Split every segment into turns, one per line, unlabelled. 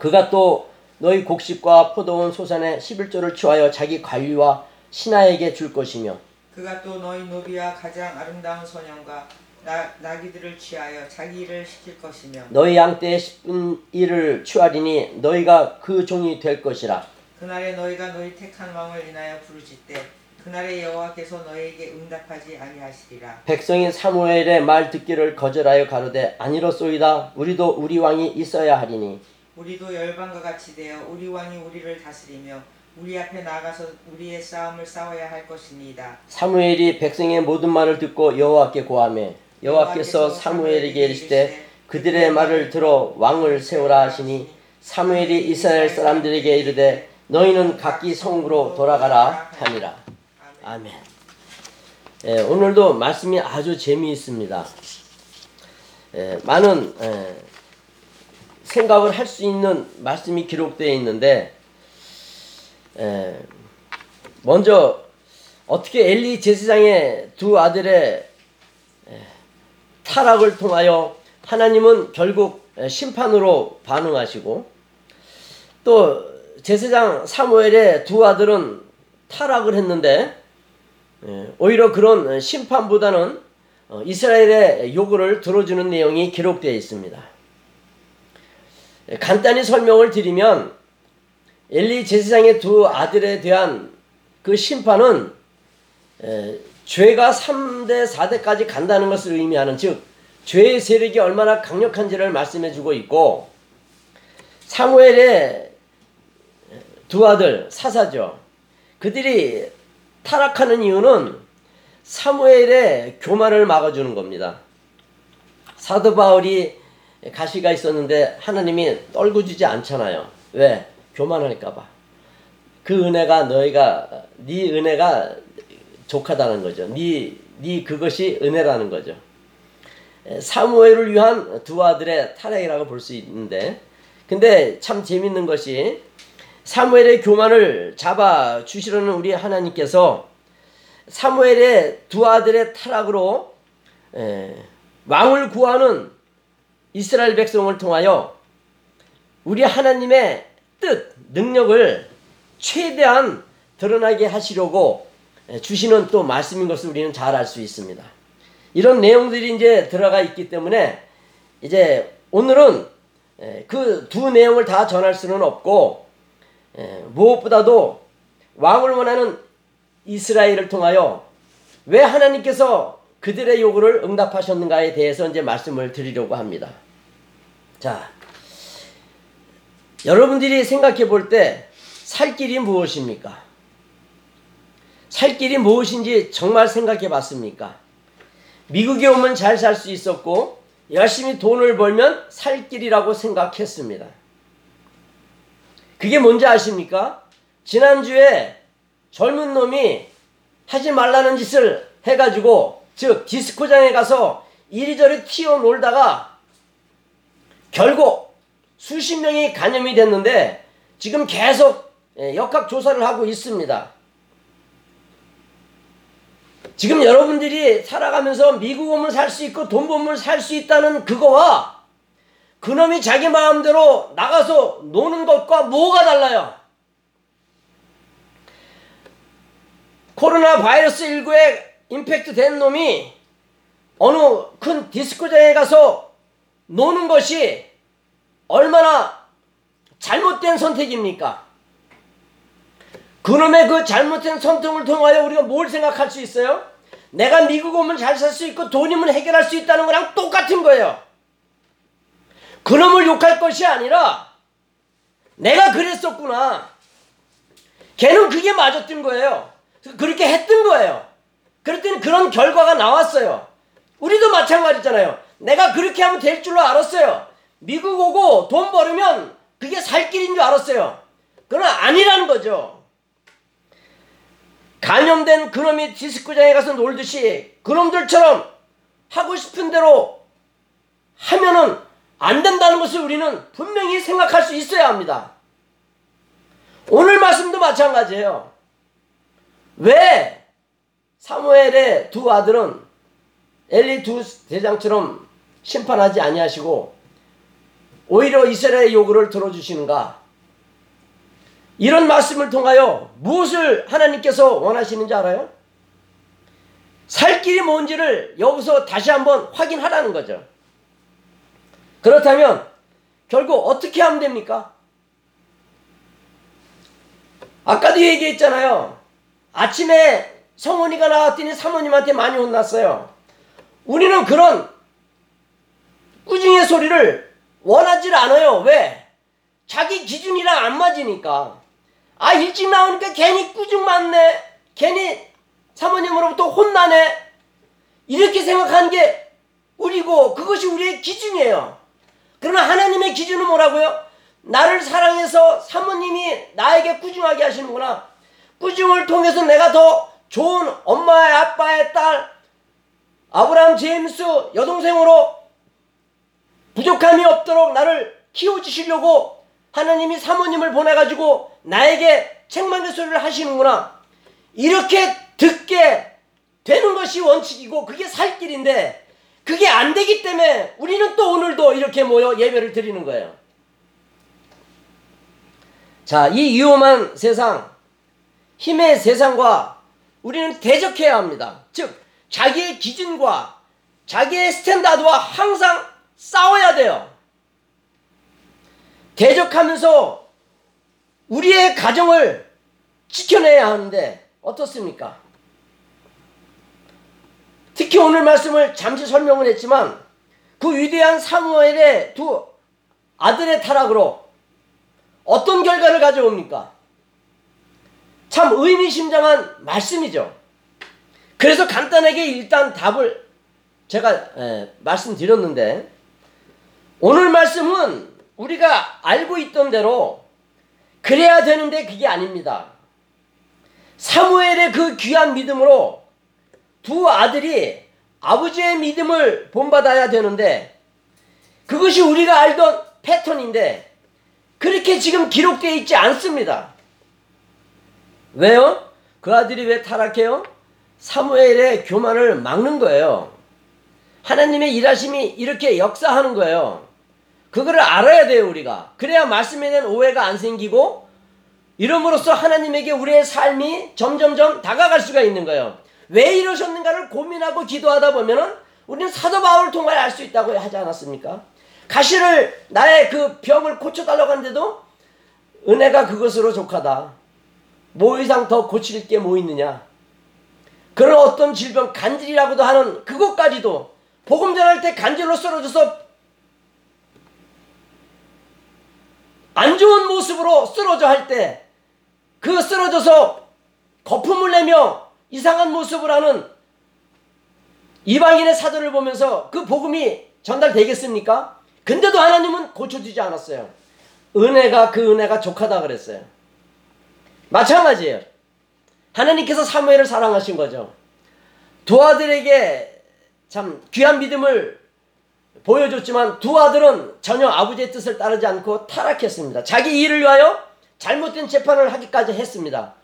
그가 또 너희 곡식과 포도원 소산의 11조를 취하여 자기 관리와 신하에게 줄 것이며
그가 또 너희 노비와 가장 아름다운 소년과 나, 나귀들을 취하여 자기 일을 시킬 것이며
너희 양떼의 10분 일을 취하리니 너희가 그 종이 될 것이라.
그날에 너희가 너희 택한 왕을 인하여 부르짖되 그날에 여호와께서 너희에게 응답하지 아니하시리라.
백성이 사무엘의 말 듣기를 거절하여 가로되 아니로소이다. 우리도 우리 왕이 있어야 하리니
우리도 열방과 같이 되어 우리 왕이 우리를 다스리며 우리 앞에 나가서 우리의 싸움을 싸워야 할 것이니이다
사무엘이 백성의 모든 말을 듣고 여호와께 고하매 여호와께서 사무엘에게 이르시되 그들의 말을 들어 왕을 세우라 하시니 사무엘이 이스라엘 사람들에게 이르되 너희는 각기 성으로 돌아가라 하니라 아멘. 예, 오늘도 말씀이 아주 재미있습니다. 예, 많은 예, 생각을 할 수 있는 말씀이 기록되어 있는데 예, 먼저 어떻게 엘리 제사장의 두 아들의 예, 타락을 통하여 하나님은 결국 예, 심판으로 반응하시고 또 제사장 사무엘의 두 아들은 타락을 했는데 예, 오히려 그런 심판보다는 어, 이스라엘의 요구를 들어주는 내용이 기록되어 있습니다. 예, 간단히 설명을 드리면 엘리 제사장의 두 아들에 대한 그 심판은 에, 죄가 3대 4대까지 간다는 것을 의미하는 즉 죄의 세력이 얼마나 강력한지를 말씀해 주고 있고 사무엘의 두 아들 사사죠. 그들이 타락하는 이유는 사무엘의 교만을 막아주는 겁니다. 사도 바울이 가시가 있었는데 하나님이 떨구주지 않잖아요. 왜? 교만할까봐. 그 은혜가 너희가 네 은혜가 족하다는 거죠. 네, 네 그것이 은혜라는 거죠. 사무엘을 위한 두 아들의 타락이라고 볼 수 있는데, 근데 참 재밌는 것이 사무엘의 교만을 잡아 주시려는 우리 하나님께서 사무엘의 두 아들의 타락으로 에, 왕을 구하는 이스라엘 백성을 통하여 우리 하나님의 뜻, 능력을 최대한 드러나게 하시려고 주시는 또 말씀인 것을 우리는 잘 알 수 있습니다. 이런 내용들이 이제 들어가 있기 때문에 이제 오늘은 그 두 내용을 다 전할 수는 없고 무엇보다도 왕을 원하는 이스라엘을 통하여 왜 하나님께서 그들의 요구를 응답하셨는가에 대해서 이제 말씀을 드리려고 합니다. 자, 여러분들이 생각해 볼 때 살 길이 무엇입니까? 살 길이 무엇인지 정말 생각해 봤습니까? 미국에 오면 잘 살 수 있었고 열심히 돈을 벌면 살 길이라고 생각했습니다. 그게 뭔지 아십니까? 지난주에 젊은 놈이 하지 말라는 짓을 해가지고 즉 디스코장에 가서 이리저리 튀어 놀다가 결국 수십 명이 감염이 됐는데 지금 계속 역학 조사를 하고 있습니다. 지금 여러분들이 살아가면서 미국 오면 살수 있고 돈 벌면 살수 있다는 그거와 그놈이 자기 마음대로 나가서 노는 것과 뭐가 달라요? 코로나 바이러스 19에 임팩트 된 놈이 어느 큰 디스코장에 가서 노는 것이 얼마나 잘못된 선택입니까? 그놈의 그 잘못된 선택을 통하여 우리가 뭘 생각할 수 있어요? 내가 미국 오면 잘 살 수 있고 돈이면 해결할 수 있다는 거랑 똑같은 거예요. 그놈을 욕할 것이 아니라 내가 그랬었구나. 걔는 그게 맞았던 거예요. 그렇게 했던 거예요. 그랬더니 그런 결과가 나왔어요. 우리도 마찬가지잖아요. 내가 그렇게 하면 될 줄로 알았어요. 미국 오고 돈 벌으면 그게 살 길인 줄 알았어요. 그러나 아니라는 거죠. 감염된 그놈이 디스코장에 가서 놀듯이 그놈들처럼 하고 싶은 대로 하면은 안 된다는 것을 우리는 분명히 생각할 수 있어야 합니다. 오늘 말씀도 마찬가지예요. 왜 사무엘의 두 아들은 엘리 두 대장처럼 심판하지 아니하시고 오히려 이스라엘의 요구를 들어주시는가? 이런 말씀을 통하여 무엇을 하나님께서 원하시는지 알아요? 살 길이 뭔지를 여기서 다시 한번 확인하라는 거죠. 그렇다면 결국 어떻게 하면 됩니까? 아까도 얘기했잖아요. 아침에 성원이가 나왔더니 사모님한테 많이 혼났어요. 우리는 그런 꾸중의 소리를 원하지 않아요. 왜? 자기 기준이랑 안 맞으니까. 아, 일찍 나오니까 괜히 꾸중 많네. 괜히 사모님으로부터 혼나네. 이렇게 생각하는 게 우리고 그것이 우리의 기준이에요. 그러나 하나님의 기준은 뭐라고요? 나를 사랑해서 사모님이 나에게 꾸중하게 하시는구나. 꾸중을 통해서 내가 더 좋은 엄마의 아빠의 딸, 아브라함 제임스 여동생으로 부족함이 없도록 나를 키워주시려고 하나님이 사모님을 보내가지고 나에게 책망의 소리를 하시는구나. 이렇게 듣게 되는 것이 원칙이고 그게 살 길인데 그게 안 되기 때문에 우리는 또 오늘도 이렇게 모여 예배를 드리는 거예요. 자, 이 위험한 세상, 힘의 세상과 우리는 대적해야 합니다. 즉, 자기의 기준과 자기의 스탠다드와 항상 싸워야 돼요. 대적하면서 우리의 가정을 지켜내야 하는데 어떻습니까? 특히 오늘 말씀을 잠시 설명을 했지만 그 위대한 사무엘의 두 아들의 타락으로 어떤 결과를 가져옵니까? 참 의미심장한 말씀이죠. 그래서 간단하게 일단 답을 제가 에, 말씀드렸는데 오늘 말씀은 우리가 알고 있던 대로 그래야 되는데 그게 아닙니다. 사무엘의 그 귀한 믿음으로 두 아들이 아버지의 믿음을 본받아야 되는데 그것이 우리가 알던 패턴인데 그렇게 지금 기록되어 있지 않습니다. 왜요? 그 아들이 왜 타락해요? 사무엘의 교만을 막는 거예요. 하나님의 일하심이 이렇게 역사하는 거예요. 그거를 알아야 돼요, 우리가. 그래야 말씀에 대한 오해가 안 생기고, 이름으로써 하나님에게 우리의 삶이 점점점 다가갈 수가 있는 거예요. 왜 이러셨는가를 고민하고 기도하다 보면은 우리는 사도 바울을 통해 알 수 있다고 하지 않았습니까? 가시를 나의 그 병을 고쳐달라고 하는데도 은혜가 그것으로 족하다. 뭐 이상 더 고칠 게 뭐 있느냐? 그런 어떤 질병 간질이라고도 하는 그것까지도 복음 전할 때 간질로 쓰러져서 안 좋은 모습으로 쓰러져 할 때 그 쓰러져서 거품을 내며 이상한 모습을 하는 이방인의 사도를 보면서 그 복음이 전달되겠습니까? 근데도 하나님은 고쳐주지 않았어요. 은혜가 그 은혜가 족하다 그랬어요. 마찬가지예요. 하나님께서 사무엘을 사랑하신 거죠. 두 아들에게 참 귀한 믿음을 보여줬지만 두 아들은 전혀 아버지의 뜻을 따르지 않고 타락했습니다. 자기 일을 위하여 잘못된 재판을 하기까지 했습니다.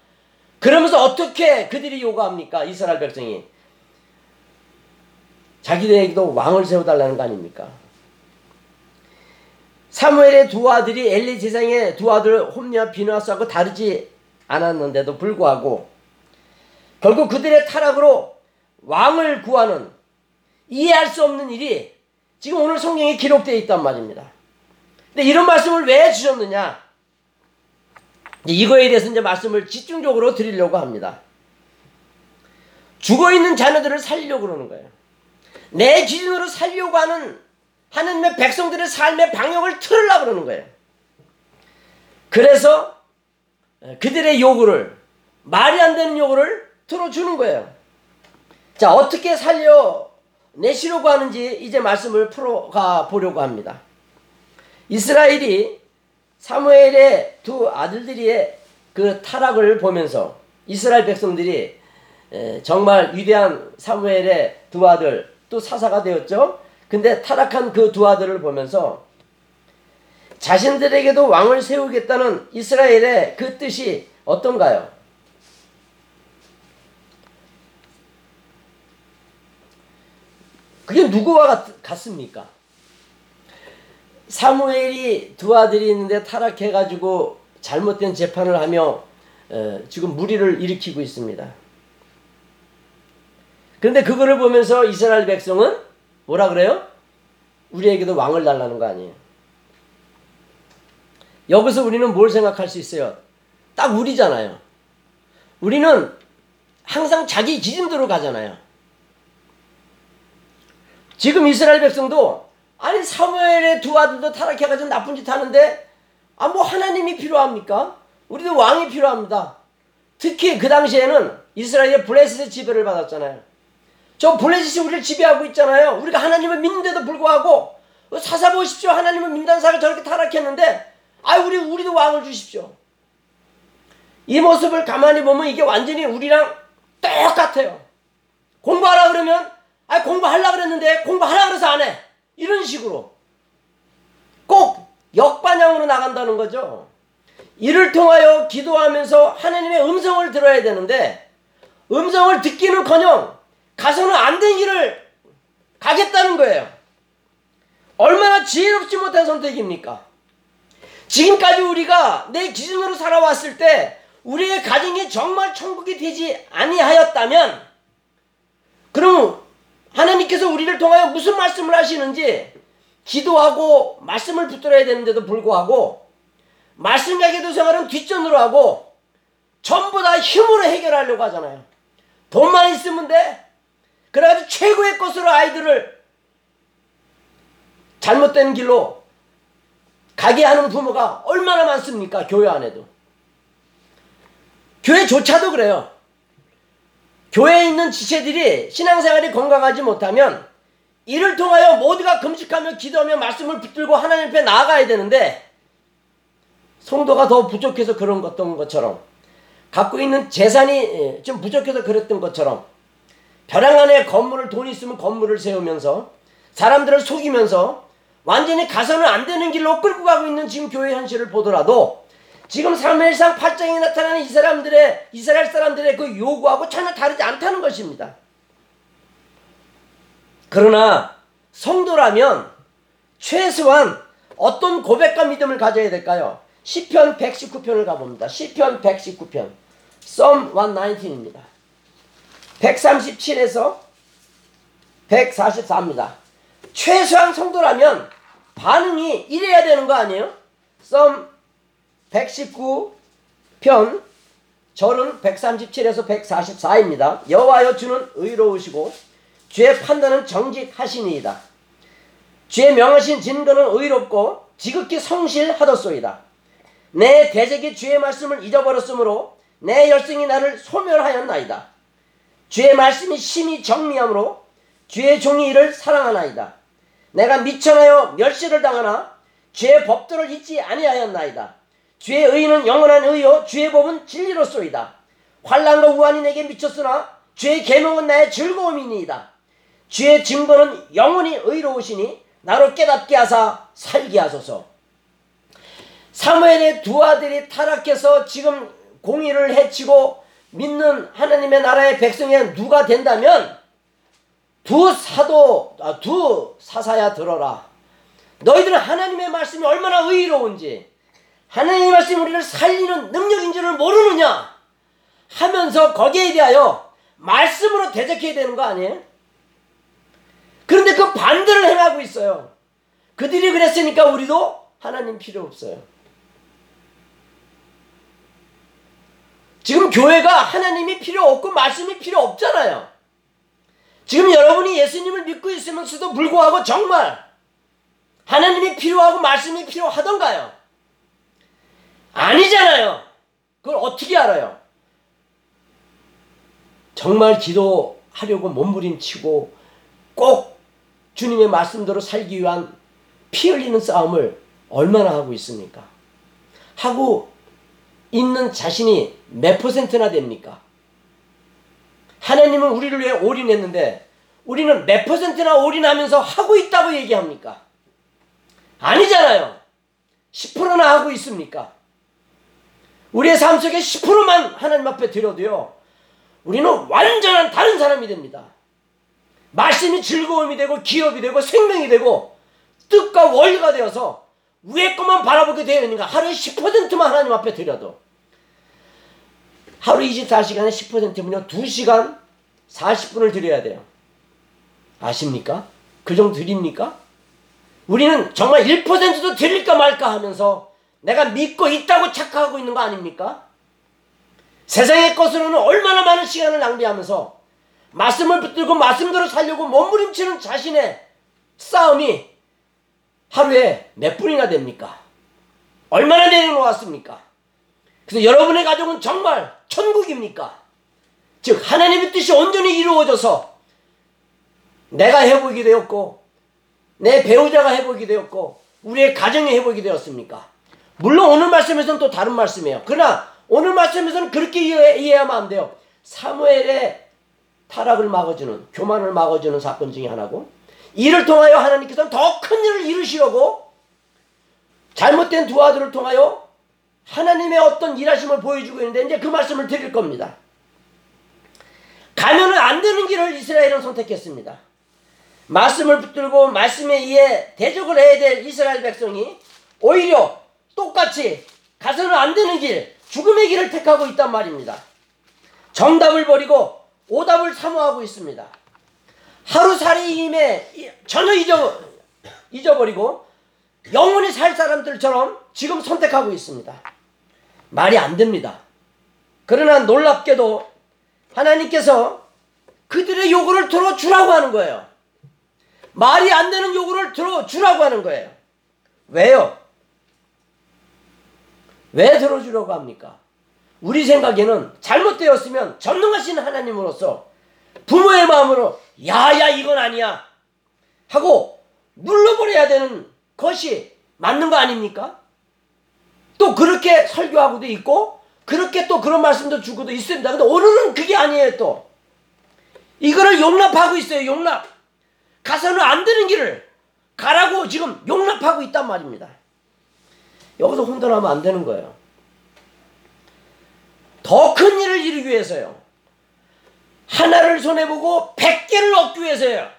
그러면서 어떻게 그들이 요구합니까? 이스라엘 백성이. 자기들에게도 왕을 세워달라는 거 아닙니까? 사무엘의 두 아들이 엘리 제사장의 두 아들 홈리와 비누아스하고 다르지 않았는데도 불구하고 결국 그들의 타락으로 왕을 구하는 이해할 수 없는 일이 지금 오늘 성경에 기록되어 있단 말입니다. 근데 이런 말씀을 왜 주셨느냐? 이거에 대해서 이제 말씀을 집중적으로 드리려고 합니다. 죽어 있는 자녀들을 살리려고 그러는 거예요. 내 기준으로 살려고 하는 하나님의 백성들의 삶의 방향을 틀으려고 그러는 거예요. 그래서 그들의 요구를 말이 안 되는 요구를 틀어주는 거예요. 자 어떻게 살려 내시려고 하는지 이제 말씀을 풀어가 보려고 합니다. 이스라엘이 사무엘의 두 아들들의 그 타락을 보면서 이스라엘 백성들이 정말 위대한 사무엘의 두 아들 또 사사가 되었죠. 근데 타락한 그 두 아들을 보면서 자신들에게도 왕을 세우겠다는 이스라엘의 그 뜻이 어떤가요? 그게 누구와 같, 습니까 사무엘이 두 아들이 있는데 타락해가지고 잘못된 재판을 하며 어, 지금 무리를 일으키고 있습니다. 그런데 그거를 보면서 이스라엘 백성은 뭐라 그래요? 우리에게도 왕을 달라는 거 아니에요. 여기서 우리는 뭘 생각할 수 있어요? 딱 우리잖아요. 우리는 항상 자기 기준대로 가잖아요. 지금 이스라엘 백성도 아니 사무엘의 두 아들도 타락해가지고 나쁜 짓 하는데 아 뭐 하나님이 필요합니까? 우리도 왕이 필요합니다. 특히 그 당시에는 이스라엘의 블레셋의 지배를 받았잖아요. 저 블레셋이 우리를 지배하고 있잖아요. 우리가 하나님을 믿는데도 불구하고 사사 보십시오. 하나님을 믿는 사람이 저렇게 타락했는데 아 우리 우리도 왕을 주십시오. 이 모습을 가만히 보면 이게 완전히 우리랑 똑같아요. 공부하라 그러면 아 공부하려 그랬는데 공부하라 그래서 안 해. 이런 식으로 꼭 역반향으로 나간다는 거죠. 이를 통하여 기도하면서 하나님의 음성을 들어야 되는데 음성을 듣기는 커녕 가서는 안 된 길을 가겠다는 거예요. 얼마나 지혜롭지 못한 선택입니까? 지금까지 우리가 내 기준으로 살아왔을 때 우리의 가정이 정말 천국이 되지 아니하였다면 그럼 하나님께서 우리를 통하여 무슨 말씀을 하시는지 기도하고 말씀을 붙들어야 되는데도 불구하고 말씀 가게도 생활은 뒷전으로 하고 전부 다 힘으로 해결하려고 하잖아요. 돈만 있으면 돼. 그래가지고 최고의 것으로 아이들을 잘못된 길로 가게 하는 부모가 얼마나 많습니까? 교회 안에도. 교회조차도 그래요. 교회에 있는 지체들이 신앙생활이 건강하지 못하면 이를 통하여 모두가 금식하며 기도하며 말씀을 붙들고 하나님 앞에 나아가야 되는데 성도가 더 부족해서 그런 것던 것처럼 갖고 있는 재산이 좀 부족해서 그랬던 것처럼 벼랑 안에 건물을 돈 있으면 건물을 세우면서 사람들을 속이면서 완전히 가서는 안 되는 길로 끌고 가고 있는 지금 교회 현실을 보더라도 지금 사무엘상 8장에 나타나는 이 사람들의 이스라엘 사람들의 그 요구하고 전혀 다르지 않다는 것입니다. 그러나 성도라면 최소한 어떤 고백과 믿음을 가져야 될까요? 시편 119편을 가봅니다. 시편 119편. Psalm 119입니다. 137에서 144입니다. 최소한 성도라면 반응이 이래야 되는 거 아니에요? Psalm 119편 절은 137에서 144입니다. 여호와여 주는 의로우시고 주의 판단은 정직하시니이다. 주의 명하신 진거는 의롭고 지극히 성실하더소이다. 내 대적이 주의 말씀을 잊어버렸으므로 내 열성이 나를 소멸하였나이다. 주의 말씀이 심히 정리함으로 주의 종이 이를 사랑하나이다. 내가 미천하여 멸시를 당하나 주의 법도를 잊지 아니하였나이다. 주의 의는 영원한 의요 주의 법은 진리로소이다. 환란과 우환이 내게 미쳤으나 주의 계명은 나의 즐거움이니이다. 주의 증거는 영원히 의로우시니 나로 깨닫게 하사 살게 하소서. 사무엘의 두 아들이 타락해서 지금 공의를 해치고 믿는 하나님의 나라의 백성이 누가 된다면 두 사도 아, 두 사사야 들어라. 너희들은 하나님의 말씀이 얼마나 의로운지 하나님의 말씀이 우리를 살리는 능력인 줄을 모르느냐 하면서 거기에 대하여 말씀으로 대적해야 되는 거 아니에요? 그런데 그 반대를 행하고 있어요. 그들이 그랬으니까 우리도 하나님 필요 없어요. 지금 교회가 하나님이 필요 없고 말씀이 필요 없잖아요. 지금 여러분이 예수님을 믿고 있으면서도 불구하고 정말 하나님이 필요하고 말씀이 필요하던가요? 아니잖아요. 그걸 어떻게 알아요? 정말 기도하려고 몸부림치고 꼭 주님의 말씀대로 살기 위한 피 흘리는 싸움을 얼마나 하고 있습니까? 하고 있는 자신이 몇 퍼센트나 됩니까? 하나님은 우리를 위해 올인했는데 우리는 몇 퍼센트나 올인하면서 하고 있다고 얘기합니까? 아니잖아요. 10%나 하고 있습니까? 우리의 삶 속에 10%만 하나님 앞에 드려도요. 우리는 완전한 다른 사람이 됩니다. 말씀이 즐거움이 되고 기업이 되고 생명이 되고 뜻과 원리가 되어서 위에 것만 바라보게 되어 있는가 하루에 10%만 하나님 앞에 드려도 하루 24시간에 10%면요 2시간 40분을 드려야 돼요 아십니까? 그 정도 드립니까? 우리는 정말 1%도 드릴까 말까 하면서 내가 믿고 있다고 착각하고 있는 거 아닙니까? 세상의 것으로는 얼마나 많은 시간을 낭비하면서 말씀을 붙들고 말씀대로 살려고 몸부림치는 자신의 싸움이 하루에 몇 분이나 됩니까? 얼마나 내려놓았습니까? 그래서 여러분의 가족은 정말 천국입니까? 즉 하나님의 뜻이 온전히 이루어져서 내가 해보게 되었고 내 배우자가 해보게 되었고 우리의 가정이 해보게 되었습니까? 물론 오늘 말씀에서는 또 다른 말씀이에요. 그러나 오늘 말씀에서는 그렇게 이해, 이해하면 안 돼요. 사무엘의 타락을 막아주는 교만을 막아주는 사건 중에 하나고 이를 통하여 하나님께서는 더 큰 일을 이루시려고 잘못된 두 아들을 통하여 하나님의 어떤 일하심을 보여주고 있는데 이제 그 말씀을 드릴 겁니다. 가면은 안 되는 길을 이스라엘은 선택했습니다. 말씀을 붙들고 말씀에 의해 대적을 해야 될 이스라엘 백성이 오히려 똑같이 가서는 안 되는 길, 죽음의 길을 택하고 있단 말입니다. 정답을 버리고 오답을 사모하고 있습니다. 하루살이임에 전혀 잊어, 잊어버리고 영원히 살 사람들처럼 지금 선택하고 있습니다. 말이 안 됩니다. 그러나 놀랍게도 하나님께서 그들의 요구를 들어주라고 하는 거예요. 말이 안 되는 요구를 들어주라고 하는 거예요. 왜요? 왜 들어주려고 합니까? 우리 생각에는 잘못되었으면 전능하신 하나님으로서 부모의 마음으로 야야 이건 아니야 하고 눌러버려야 되는 것이 맞는 거 아닙니까? 또 그렇게 설교하고도 있고 그렇게 또 그런 말씀도 주고도 있습니다. 근데 오늘은 그게 아니에요 또. 이거를 용납하고 있어요 용납. 가서는 안 되는 길을 가라고 지금 용납하고 있단 말입니다. 여기서 혼돈하면 안 되는 거예요. 더 큰 일을 이루기 위해서요. 하나를 손해보고 백 개를 얻기 위해서요.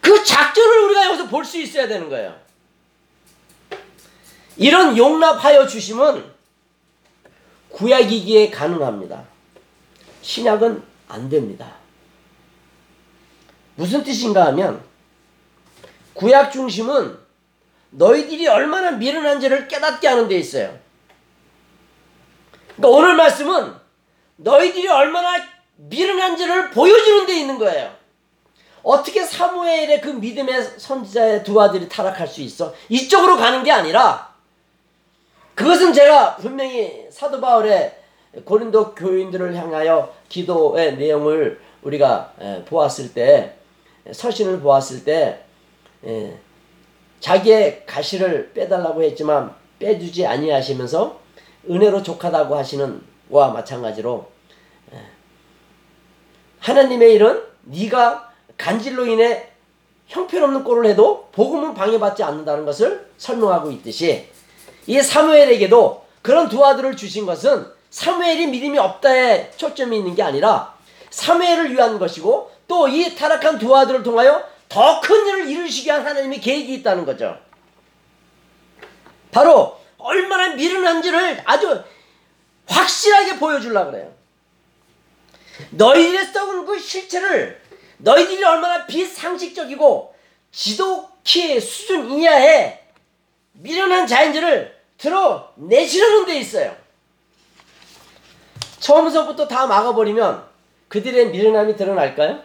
그 작전을 우리가 여기서 볼 수 있어야 되는 거예요. 이런 용납하여 주심은 구약이기에 가능합니다. 신약은 안 됩니다. 무슨 뜻인가 하면 구약 중심은 너희들이 얼마나 미련한지를 깨닫게 하는 데 있어요. 그러니까 오늘 말씀은 너희들이 얼마나 미련한지를 보여주는 데 있는 거예요. 어떻게 사무엘의 그 믿음의 선지자의 두 아들이 타락할 수 있어? 이쪽으로 가는 게 아니라 그것은 제가 분명히 사도 바울의 고린도 교인들을 향하여 기도의 내용을 우리가 보았을 때 서신을 보았을 때 자기의 가시를 빼달라고 했지만 빼주지 아니하시면서 은혜로 족하다고 하시는 와 마찬가지로 하나님의 일은 네가 간질로 인해 형편없는 꼴을 해도 복음은 방해받지 않는다는 것을 설명하고 있듯이 이 사무엘에게도 그런 두 아들을 주신 것은 사무엘이 믿음이 없다에 초점이 있는 게 아니라 사무엘을 위한 것이고 또 이 타락한 두 아들을 통하여 더 큰 일을 이루시게 한 하나님의 계획이 있다는 거죠. 바로 얼마나 미련한지를 아주 확실하게 보여주려고 그래요. 너희들의 썩은 그 실체를 너희들이 얼마나 비상식적이고 지독히 수준 이하의 미련한 자인지를 드러내시려는 데 있어요. 처음서부터 다 막아버리면 그들의 미련함이 드러날까요?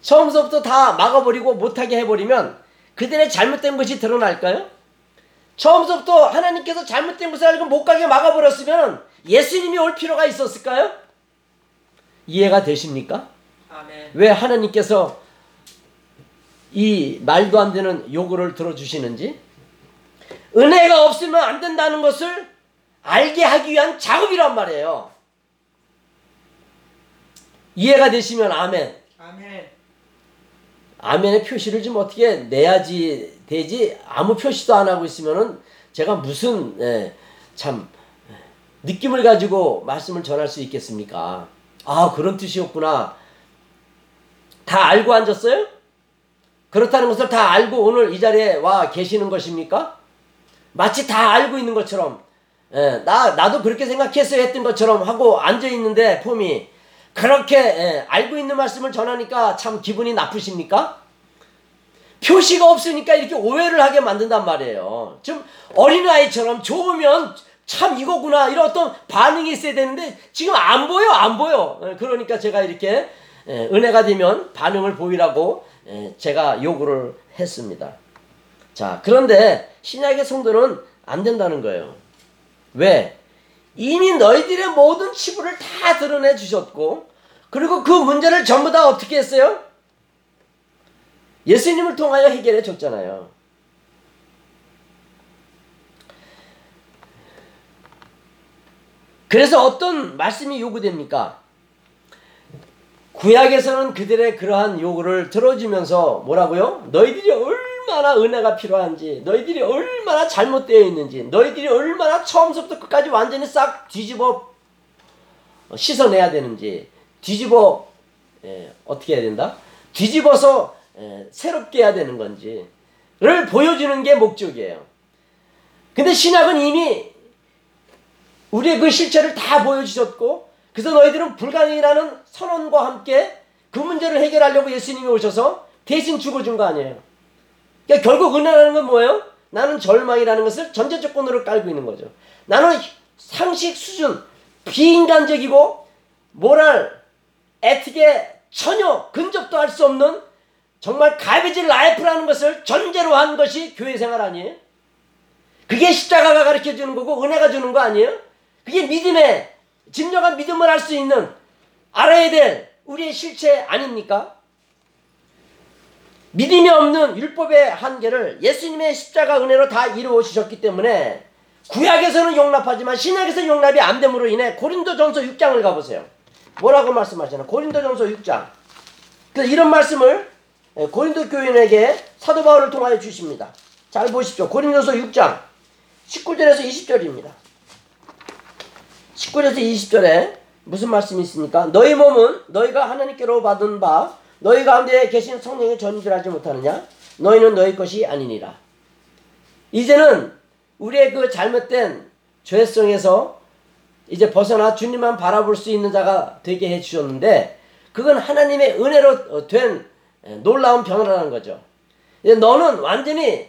처음서부터 다 막아버리고 못하게 해버리면 그들의 잘못된 것이 드러날까요? 처음서부터 하나님께서 잘못된 것을 알고 못 가게 막아버렸으면 예수님이 올 필요가 있었을까요? 이해가 되십니까?
아멘.
왜 하나님께서 이 말도 안 되는 요구를 들어주시는지 은혜가 없으면 안 된다는 것을 알게 하기 위한 작업이란 말이에요. 이해가 되시면 아멘.
아멘.
아멘의 표시를 좀 어떻게 내야지 되지 아무 표시도 안 하고 있으면은 제가 무슨 예, 참 예, 느낌을 가지고 말씀을 전할 수 있겠습니까? 아 그런 뜻이었구나. 다 알고 앉았어요? 그렇다는 것을 다 알고 오늘 이 자리에 와 계시는 것입니까? 마치 다 알고 있는 것처럼 예, 나 나도 그렇게 생각했어야 했던 것처럼 하고 앉아 있는데 폼이 그렇게 예, 알고 있는 말씀을 전하니까 참 기분이 나쁘십니까? 표시가 없으니까 이렇게 오해를 하게 만든단 말이에요. 좀 어린아이처럼 좋으면 참 이거구나 이런 어떤 반응이 있어야 되는데 지금 안 보여 안 보여. 예, 그러니까 제가 이렇게 예, 은혜가 되면 반응을 보이라고 예, 제가 요구를 했습니다. 자 그런데 신약의 성도는 안 된다는 거예요. 왜? 이미 너희들의 모든 치부를 다 드러내 주셨고 그리고 그 문제를 전부 다 어떻게 했어요? 예수님을 통하여 해결해 줬잖아요. 그래서 어떤 말씀이 요구됩니까? 구약에서는 그들의 그러한 요구를 들어주면서 뭐라고요? 너희들이 얼 마나 은혜가 필요한지, 너희들이 얼마나 잘못되어 있는지, 너희들이 얼마나 처음부터 끝까지 완전히 싹 뒤집어 씻어내야 되는지, 뒤집어 예, 어떻게 해야 된다? 뒤집어서 예, 새롭게 해야 되는 건지를 보여주는 게 목적이에요. 근데 신학은 이미 우리의 그 실체를 다 보여주셨고, 그래서 너희들은 불가능이라는 선언과 함께 그 문제를 해결하려고 예수님이 오셔서 대신 죽어준 거 아니에요. 그러니까 결국 은혜라는 건 뭐예요? 나는 절망이라는 것을 전제 조건으로 깔고 있는 거죠. 나는 상식 수준, 비인간적이고, moral, ethic에 전혀 근접도 할 수 없는 정말 garbage life라는 것을 전제로 한 것이 교회 생활 아니에요? 그게 십자가가 가르쳐 주는 거고 은혜가 주는 거 아니에요? 그게 믿음의 진정한 믿음을 할 수 있는 알아야 될 우리의 실체 아닙니까? 믿음이 없는 율법의 한계를 예수님의 십자가 은혜로 다 이루어 주셨기 때문에 구약에서는 용납하지만 신약에서 용납이 안 됨으로 인해 고린도전서 6장을 가보세요. 뭐라고 말씀하시나? 고린도전서 6장. 그래서 이런 말씀을 예, 고린도 교인에게 사도 바울을 통하여 주십니다. 잘 보십시오. 고린도서 6장 19절에서 20절입니다. 19절에서 20절에 무슨 말씀이 있습니까? 너희 몸은 너희가 하나님께로 받은 바 너희 가운데 계신 성령의 전주하지 못하느냐? 너희는 너희 것이 아니니라. 이제는 우리의 그 잘못된 죄성에서 이제 벗어나 주님만 바라볼 수 있는 자가 되게 해 주셨는데 그건 하나님의 은혜로 된 놀라운 변화라는 거죠. 이제 너는 완전히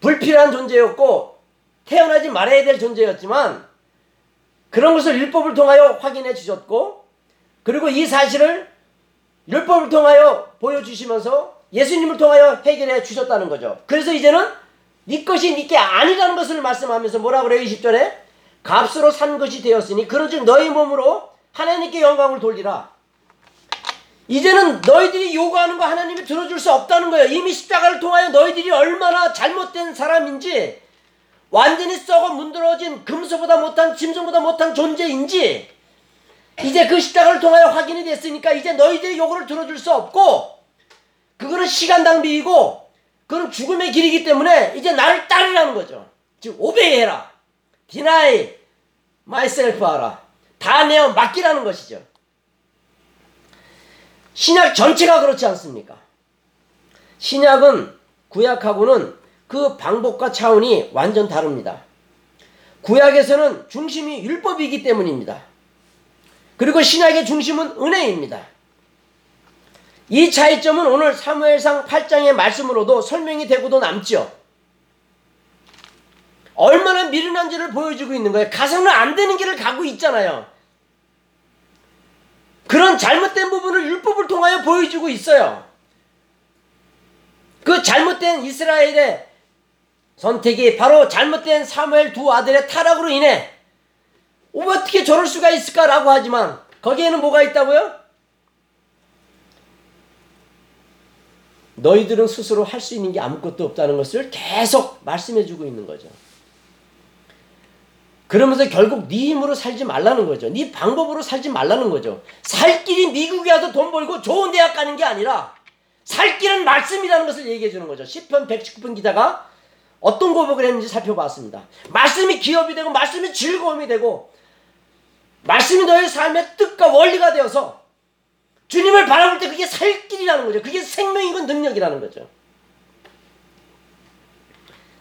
불필요한 존재였고 태어나지 말아야 될 존재였지만 그런 것을 율법을 통하여 확인해 주셨고 그리고 이 사실을 율법을 통하여 보여주시면서 예수님을 통하여 해결해 주셨다는 거죠. 그래서 이제는 네 것이 네게 아니라는 것을 말씀하면서 뭐라 그래요? 20절에 값으로 산 것이 되었으니 그런즉 너희 몸으로 하나님께 영광을 돌리라. 이제는 너희들이 요구하는 거 하나님이 들어줄 수 없다는 거예요. 이미 십자가를 통하여 너희들이 얼마나 잘못된 사람인지 완전히 썩어 문드러진 금수보다 못한 짐승보다 못한 존재인지 이제 그 십자가를 통하여 확인이 됐으니까 이제 너희들의 요구를 들어줄 수 없고 그거는 시간 낭비이고 그건 죽음의 길이기 때문에 이제 나를 따르라는 거죠. 즉 오베이해라. deny myself 하라. 다 내어 맡기라는 것이죠. 신약 전체가 그렇지 않습니까? 신약은 구약하고는 그 방법과 차원이 완전 다릅니다. 구약에서는 중심이 율법이기 때문입니다. 그리고 신약의 중심은 은혜입니다. 이 차이점은 오늘 사무엘상 8장의 말씀으로도 설명이 되고도 남죠. 얼마나 미련한지를 보여주고 있는 거예요. 가서는 안 되는 길을 가고 있잖아요. 그런 잘못된 부분을 율법을 통하여 보여주고 있어요. 그 잘못된 이스라엘의 선택이 바로 잘못된 사무엘 두 아들의 타락으로 인해 어떻게 저럴 수가 있을까라고 하지만 거기에는 뭐가 있다고요? 너희들은 스스로 할 수 있는 게 아무것도 없다는 것을 계속 말씀해 주고 있는 거죠. 그러면서 결국 네 힘으로 살지 말라는 거죠. 네 방법으로 살지 말라는 거죠. 살 길이 미국에 와서 돈 벌고 좋은 대학 가는 게 아니라 살 길은 말씀이라는 것을 얘기해 주는 거죠. 10편 119편 기자가 어떤 고백을 했는지 살펴봤습니다. 말씀이 기업이 되고 말씀이 즐거움이 되고 말씀이 너의 삶의 뜻과 원리가 되어서 주님을 바라볼 때 그게 살 길이라는 거죠. 그게 생명이고 능력이라는 거죠.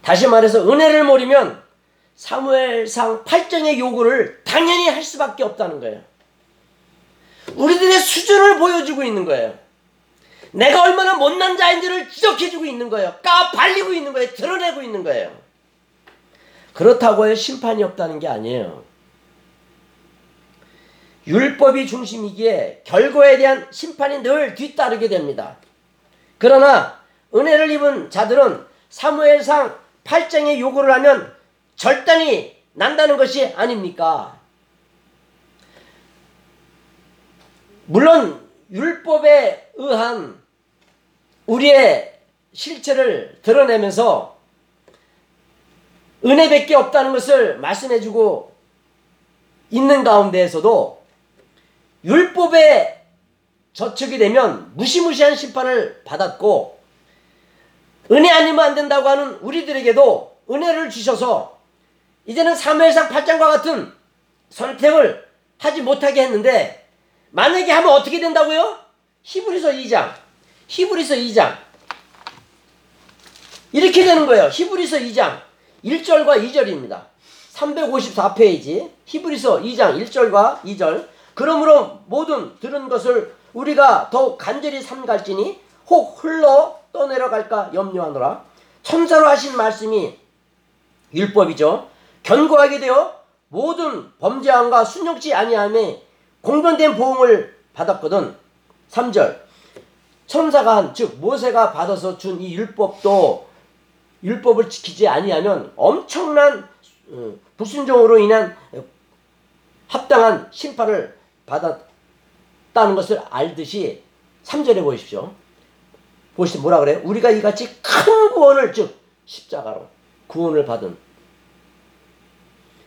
다시 말해서 은혜를 모르면 사무엘상 8장의 요구를 당연히 할 수밖에 없다는 거예요. 우리들의 수준을 보여주고 있는 거예요. 내가 얼마나 못난 자인지를 지적해주고 있는 거예요. 까발리고 있는 거예요. 드러내고 있는 거예요. 그렇다고 해 심판이 없다는 게 아니에요. 율법이 중심이기에 결과에 대한 심판이 늘 뒤따르게 됩니다. 그러나 은혜를 입은 자들은 사무엘상 8장의 요구를 하면 절단이 난다는 것이 아닙니까? 물론 율법에 의한 우리의 실체를 드러내면서 은혜밖에 없다는 것을 말씀해주고 있는 가운데에서도 율법에 저촉이 되면 무시무시한 심판을 받았고 은혜 아니면 안 된다고 하는 우리들에게도 은혜를 주셔서 이제는 사무엘상 8장과 같은 선택을 하지 못하게 했는데 만약에 하면 어떻게 된다고요? 히브리서 2장 히브리서 2장 이렇게 되는 거예요. 히브리서 2장 1절과 2절입니다. 354페이지 히브리서 2장 1절과 2절 그러므로 모든 들은 것을 우리가 더욱 간절히 삼갈지니 혹 흘러 떠내려갈까 염려하노라 천사로 하신 말씀이 율법이죠. 견고하게 되어 모든 범죄함과 순종치 아니함에 공변된 보응을 받았거든. 3절 천사가 한 즉 모세가 받아서 준 이 율법도 율법을 지키지 아니하면 엄청난 어, 불순종으로 인한 합당한 심판을 받았다는 것을 알듯이 3절에 보십시오. 보시면 뭐라 그래요? 우리가 이같이 큰 구원을 즉 십자가로 구원을 받은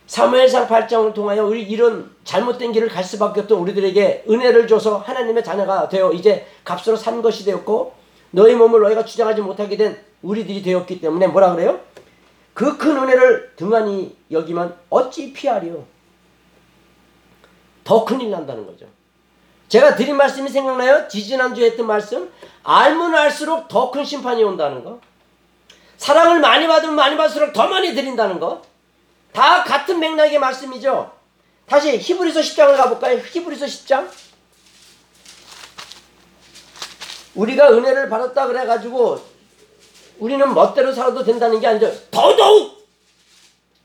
사무엘상 8장을 통하여 우리 이런 잘못된 길을 갈 수밖에 없던 우리들에게 은혜를 줘서 하나님의 자녀가 되어 이제 값으로 산 것이 되었고 너희 몸을 너희가 주장하지 못하게 된 우리들이 되었기 때문에 뭐라 그래요? 그 큰 은혜를 등한히 여기면 어찌 피하리요? 더 큰일 난다는 거죠. 제가 드린 말씀이 생각나요? 지지난주에 했던 말씀 알면 알수록 더 큰 심판이 온다는 거 사랑을 많이 받으면 많이 받을수록 더 많이 드린다는 거 다 같은 맥락의 말씀이죠. 다시 히브리서 10장을 가볼까요? 히브리서 10장. 우리가 은혜를 받았다 그래가지고 우리는 멋대로 살아도 된다는 게 아니죠. 더더욱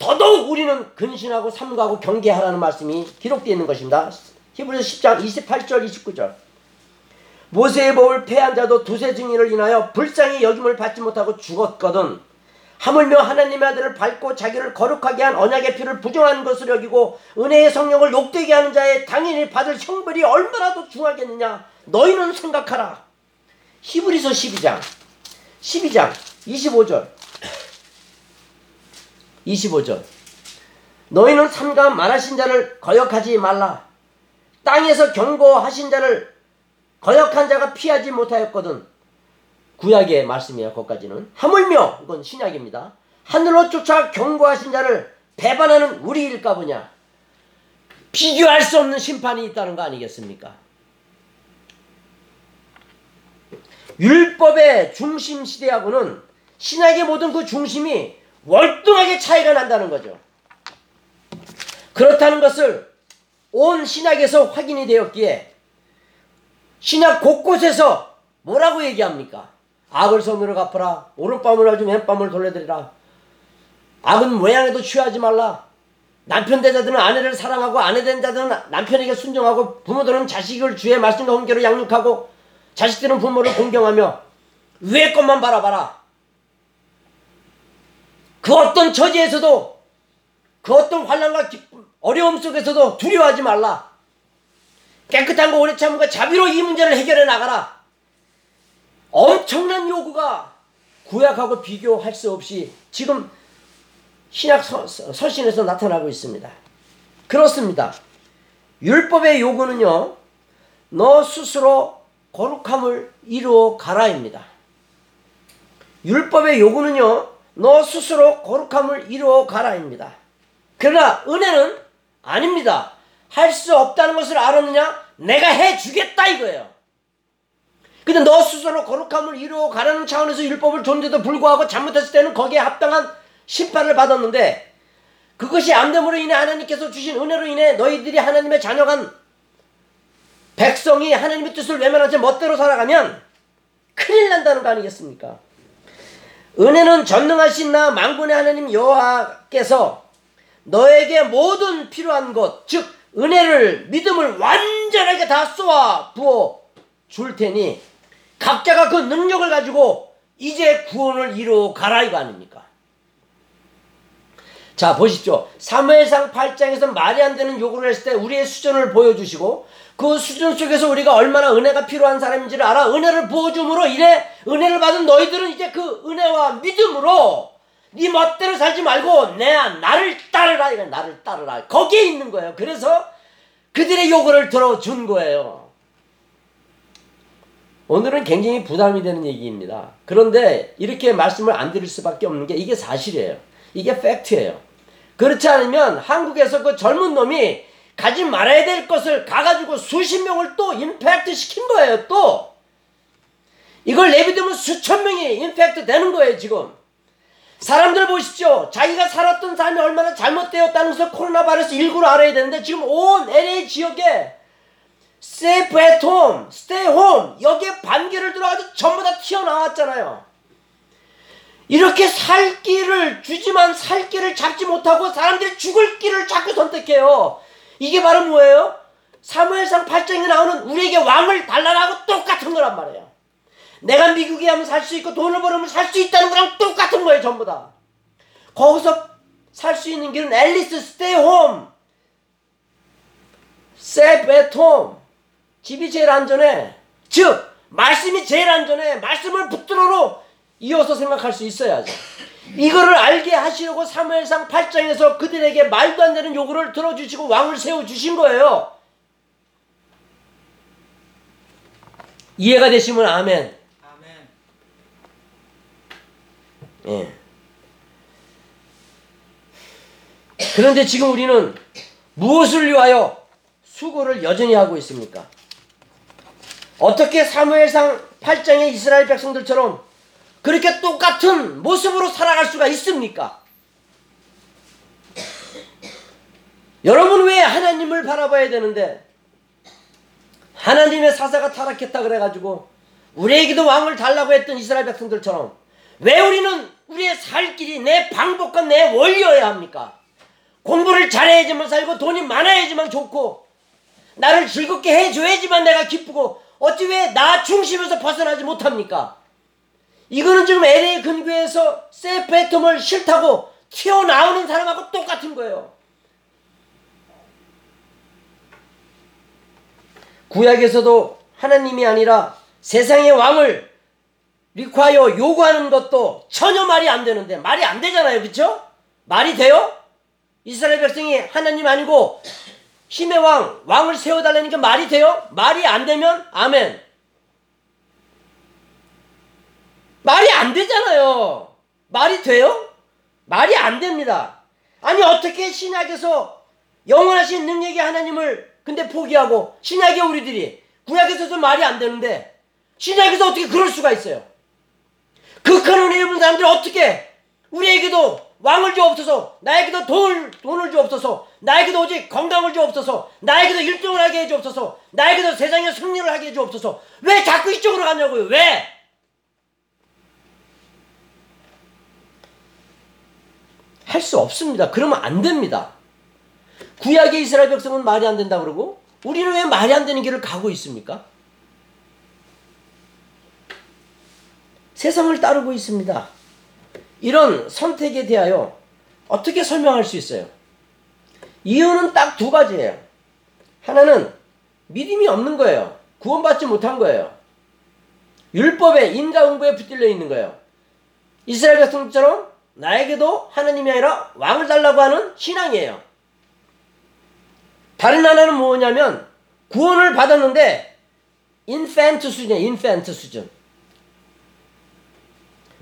더더욱 우리는 근신하고 삼가하고 경계하라는 말씀이 기록되어 있는 것입니다. 히브리서 10장 28절 29절. 모세의 법을 폐한 자도 두세 증인을 인하여 불쌍히 여김을 받지 못하고 죽었거든. 하물며 하나님의 아들을 밟고 자기를 거룩하게 한 언약의 피를 부정한 것으로 여기고 은혜의 성령을 욕되게 하는 자의 당연히 받을 형벌이 얼마나 더 중하겠느냐 너희는 생각하라 히브리서 12장 12장 25절 25절 너희는 삼가 말하신 자를 거역하지 말라 땅에서 경고하신 자를 거역한 자가 피하지 못하였거든 구약의 말씀이에요. 거기까지는 하물며 이건 신약입니다. 하늘로 쫓아 경고하신 자를 배반하는 우리일까 보냐. 비교할 수 없는 심판이 있다는 거 아니겠습니까? 율법의 중심 시대하고는 신약의 모든 그 중심이 월등하게 차이가 난다는 거죠. 그렇다는 것을 온 신약에서 확인이 되었기에 신약 곳곳에서 뭐라고 얘기합니까? 악을 손으로 갚아라. 오른밤을 가지고 왼밤을 돌려드리라. 악은 모양에도 취하지 말라. 남편 된 자들은 아내를 사랑하고 아내 된 자들은 남편에게 순종하고 부모들은 자식을 주의 말씀과 훈계로 양육하고 자식들은 부모를 공경하며 위의 것만 바라봐라. 그 어떤 처지에서도 그 어떤 환란과 기쁨, 어려움 속에서도 두려워하지 말라. 깨끗한 거 오래 참음과 자비로 이 문제를 해결해 나가라. 엄청난 요구가 구약하고 비교할 수 없이 지금 신약 서, 서신에서 나타나고 있습니다. 그렇습니다. 율법의 요구는요, 너 스스로 거룩함을 이루어 가라입니다. 율법의 요구는요, 너 스스로 거룩함을 이루어 가라입니다. 그러나 은혜는 아닙니다. 할 수 없다는 것을 알았느냐? 내가 해 주겠다 이거예요. 근데 너 스스로 거룩함을 이루어 가라는 차원에서 율법을 줬는데도 불구하고 잘못했을 때는 거기에 합당한 심판을 받았는데 그것이 안 됨으로 인해 하나님께서 주신 은혜로 인해 너희들이 하나님의 자녀간 백성이 하나님의 뜻을 외면한 채 멋대로 살아가면 큰일 난다는 거 아니겠습니까? 은혜는 전능하신 나 만군의 하나님 여호와께서 너에게 모든 필요한 것, 즉 은혜를 믿음을 완전하게 다 쏘아 부어 줄 테니 각자가 그 능력을 가지고 이제 구원을 이루어 가라 이거 아닙니까? 자 보십시오. 사무엘상 8장에서 말이 안 되는 요구를 했을 때 우리의 수준을 보여주시고 그 수준 속에서 우리가 얼마나 은혜가 필요한 사람인지를 알아 은혜를 부어줌으로 인해 은혜를 받은 너희들은 이제 그 은혜와 믿음으로 네 멋대로 살지 말고 내 나를 따르라 이거 나를 따르라 거기에 있는 거예요. 그래서 그들의 요구를 들어준 거예요. 오늘은 굉장히 부담이 되는 얘기입니다. 그런데 이렇게 말씀을 안 드릴 수밖에 없는 게 이게 사실이에요. 이게 fact예요. 그렇지 않으면 한국에서 그 젊은 놈이 가지 말아야 될 것을 가가지고 수십 명을 또 infect 시킨 거예요, 또. 이걸 내비두면 수천 명이 infect 되는 거예요, 지금. 사람들 보십시오. 자기가 살았던 삶이 얼마나 잘못되었다는 것을 코로나 바이러스 19로 알아야 되는데 지금 온 LA 지역에 safe at home, stay home 여기에 반기를 들어가지고 전부 다 튀어나왔잖아요. 이렇게 살 길을 주지만 살 길을 잡지 못하고 사람들이 죽을 길을 자꾸 선택해요. 이게 바로 뭐예요? 사무엘상 8장에 나오는 우리에게 왕을 달라라고 똑같은 거란 말이에요. 내가 미국에 하면 살 수 있고 돈을 벌으면 살 수 있다는 거랑 똑같은 거예요, 전부 다. 거기서 살 수 있는 길은 앨리스 스테이 홈. 앳홈. 집이 제일 안전해. 즉, 말씀이 제일 안전해. 말씀을 붙들어로 이어서 생각할 수 있어야죠. 이거를 알게 하시려고 사무엘상 8장에서 그들에게 말도 안 되는 요구를 들어주시고 왕을 세워주신 거예요. 이해가 되시면 아멘.
아멘.
예. 그런데 지금 우리는 무엇을 위하여 수고를 여전히 하고 있습니까? 어떻게 사무엘상 8장의 이스라엘 백성들처럼 그렇게 똑같은 모습으로 살아갈 수가 있습니까? 여러분 왜 하나님을 바라봐야 되는데 하나님의 사사가 타락했다 그래가지고 우리에게도 왕을 달라고 했던 이스라엘 백성들처럼 왜 우리는 우리의 살 길이 내 방법과 내 원리여야 합니까? 공부를 잘해야지만 살고 돈이 많아야지만 좋고 나를 즐겁게 해줘야지만 내가 기쁘고 어찌 왜 나 중심에서 벗어나지 못합니까? 이거는 지금 LA 근교에서 세페톰을 싫다고 튀어나오는 사람하고 똑같은 거예요. 구약에서도 하나님이 아니라 세상의 왕을 리콰이어 요구하는 것도 전혀 말이 안 되는데 말이 안 되잖아요. 그렇죠? 말이 돼요? 이스라엘 백성이 하나님 아니고 힘의 왕, 왕을 세워달라니까 말이 돼요? 말이 안 되면 아멘. 말이 안 되잖아요. 말이 돼요? 말이 안 됩니다. 아니 어떻게 신약에서 영원하신 능력의 하나님을 근데 포기하고 신약의 우리들이 구약에서도 말이 안 되는데 신약에서 어떻게 그럴 수가 있어요? 그큰 은혜 입은 사람들이 어떻게 우리에게도 왕을 주옵소서 나에게도 돈을, 돈을 주옵소서 나에게도 오직 건강을 주옵소서 나에게도 1등을 하게 해주옵소서 나에게도 세상에 승리를 하게 해주옵소서 왜 자꾸 이쪽으로 가냐고요 왜? 할 수 없습니다 그러면 안 됩니다 구약의 이스라엘 백성은 말이 안 된다 그러고 우리는 왜 말이 안 되는 길을 가고 있습니까? 세상을 따르고 있습니다. 이런 선택에 대하여 어떻게 설명할 수 있어요? 이유는 딱 두 가지예요. 하나는 믿음이 없는 거예요. 구원받지 못한 거예요. 율법에 인과응보에 붙들려 있는 거예요. 이스라엘 백성처럼 나에게도 하나님이 아니라 왕을 달라고 하는 신앙이에요. 다른 하나는 뭐냐면 구원을 받았는데 infant 수준이에요. infant 수준.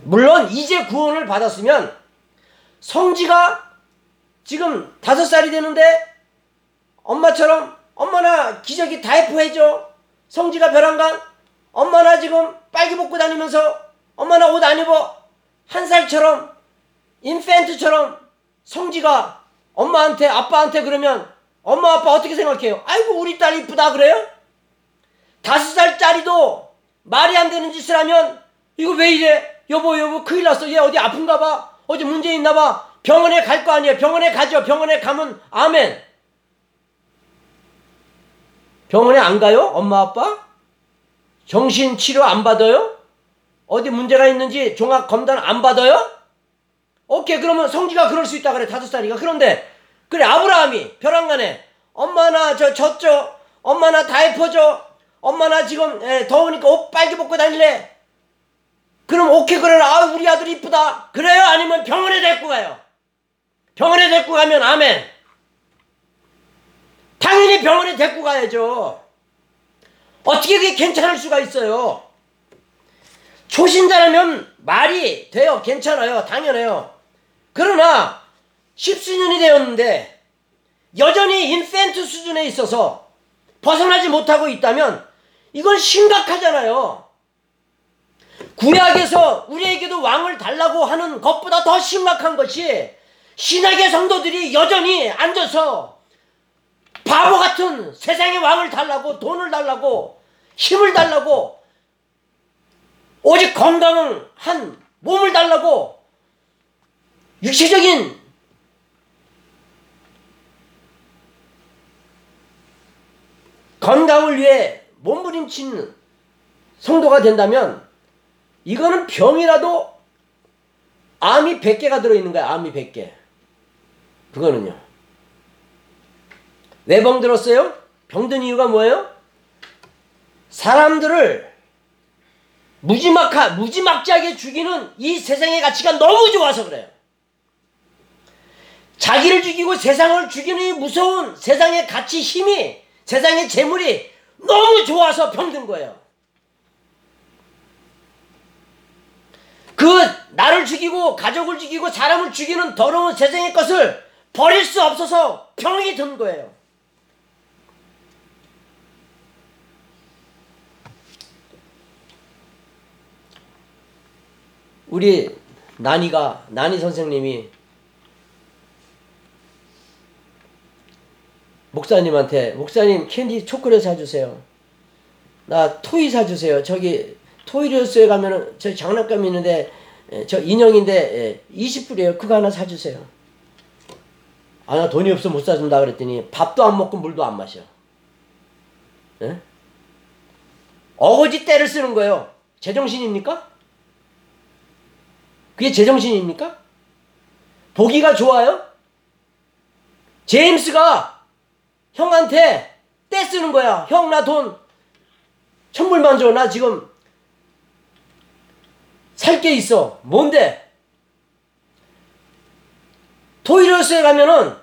물론 이제 구원을 받았으면 성지가 지금 다섯 살이 되는데 엄마처럼 엄마나 기저귀 diaper 해줘. 성지가 별안간 엄마나 지금 빨개 벗고 다니면서 엄마나 옷 안 입어 한 살처럼 infant처럼 성지가 엄마한테 아빠한테 그러면 엄마 아빠 어떻게 생각해요? 아이고 우리 딸 이쁘다 그래요? 다섯 살짜리도 말이 안 되는 짓을 하면 이거 왜 이래? 여보 여보 큰일 났어 얘 어디 아픈가 봐 어디 문제 있나 봐 병원에 갈 거 아니에요 병원에 가죠 병원에 가면 아멘 병원에 안 가요? 엄마 아빠? 정신 치료 안 받아요? 어디 문제가 있는지 종합 검단 안 받아요? 오케이 그러면 성지가 그럴 수 있다 그래 다섯 살이가. 그런데 그래 아브라함이 벼랑간에 엄마나 저 젖죠? 엄마나 다이퍼죠? 엄마나 지금 에, 더우니까 옷 빨개 벗고 다닐래? 그럼 오케이 그래라. 아 우리 아들 이쁘다. 그래요? 아니면 병원에 데리고 가요? 병원에 데리고 가면 아멘. 당연히 병원에 데리고 가야죠. 어떻게 그게 괜찮을 수가 있어요? 초신자라면 말이 돼요. 괜찮아요. 당연해요 그러나 십수년이 되었는데 여전히 인펜트 수준에 있어서 벗어나지 못하고 있다면 이건 심각하잖아요. 구약에서 우리에게도 왕을 달라고 하는 것보다 더 심각한 것이 신약의 성도들이 여전히 앉아서 바보 같은 세상의 왕을 달라고 돈을 달라고 힘을 달라고 오직 건강한 몸을 달라고 육체적인 건강을 위해 몸부림치는 성도가 된다면 이거는 병이라도 암이 100개가 들어있는 거야 암이 100개 그거는요 왜 병들었어요? 병든 이유가 뭐예요? 사람들을 무지막하, 무지막지하게 죽이는 이 세상의 가치가 너무 좋아서 그래요 자기를 죽이고 세상을 죽이는 이 무서운 세상의 가치 힘이 세상의 재물이 너무 좋아서 병든 거예요. 그 나를 죽이고 가족을 죽이고 사람을 죽이는 더러운 세상의 것을 버릴 수 없어서 병이 든 거예요. 우리 난이가 난이 선생님이 목사님한테 목사님 캔디 초콜릿 사주세요. 나 토이 사주세요. 저기 토이리스에 가면은 저 장난감 있는데 에, 저 인형인데 20불이에요. 그거 하나 사주세요. 아 나 돈이 없어 못 사준다 그랬더니 밥도 안 먹고 물도 안 마셔. 에? 어거지 때를 쓰는 거예요. 제정신입니까? 그게 제정신입니까? 보기가 좋아요? 제임스가 형한테 떼 쓰는 거야. 형 나 돈 천불만 줘. 나 지금 살 게 있어. 뭔데? 토이러스에 가면은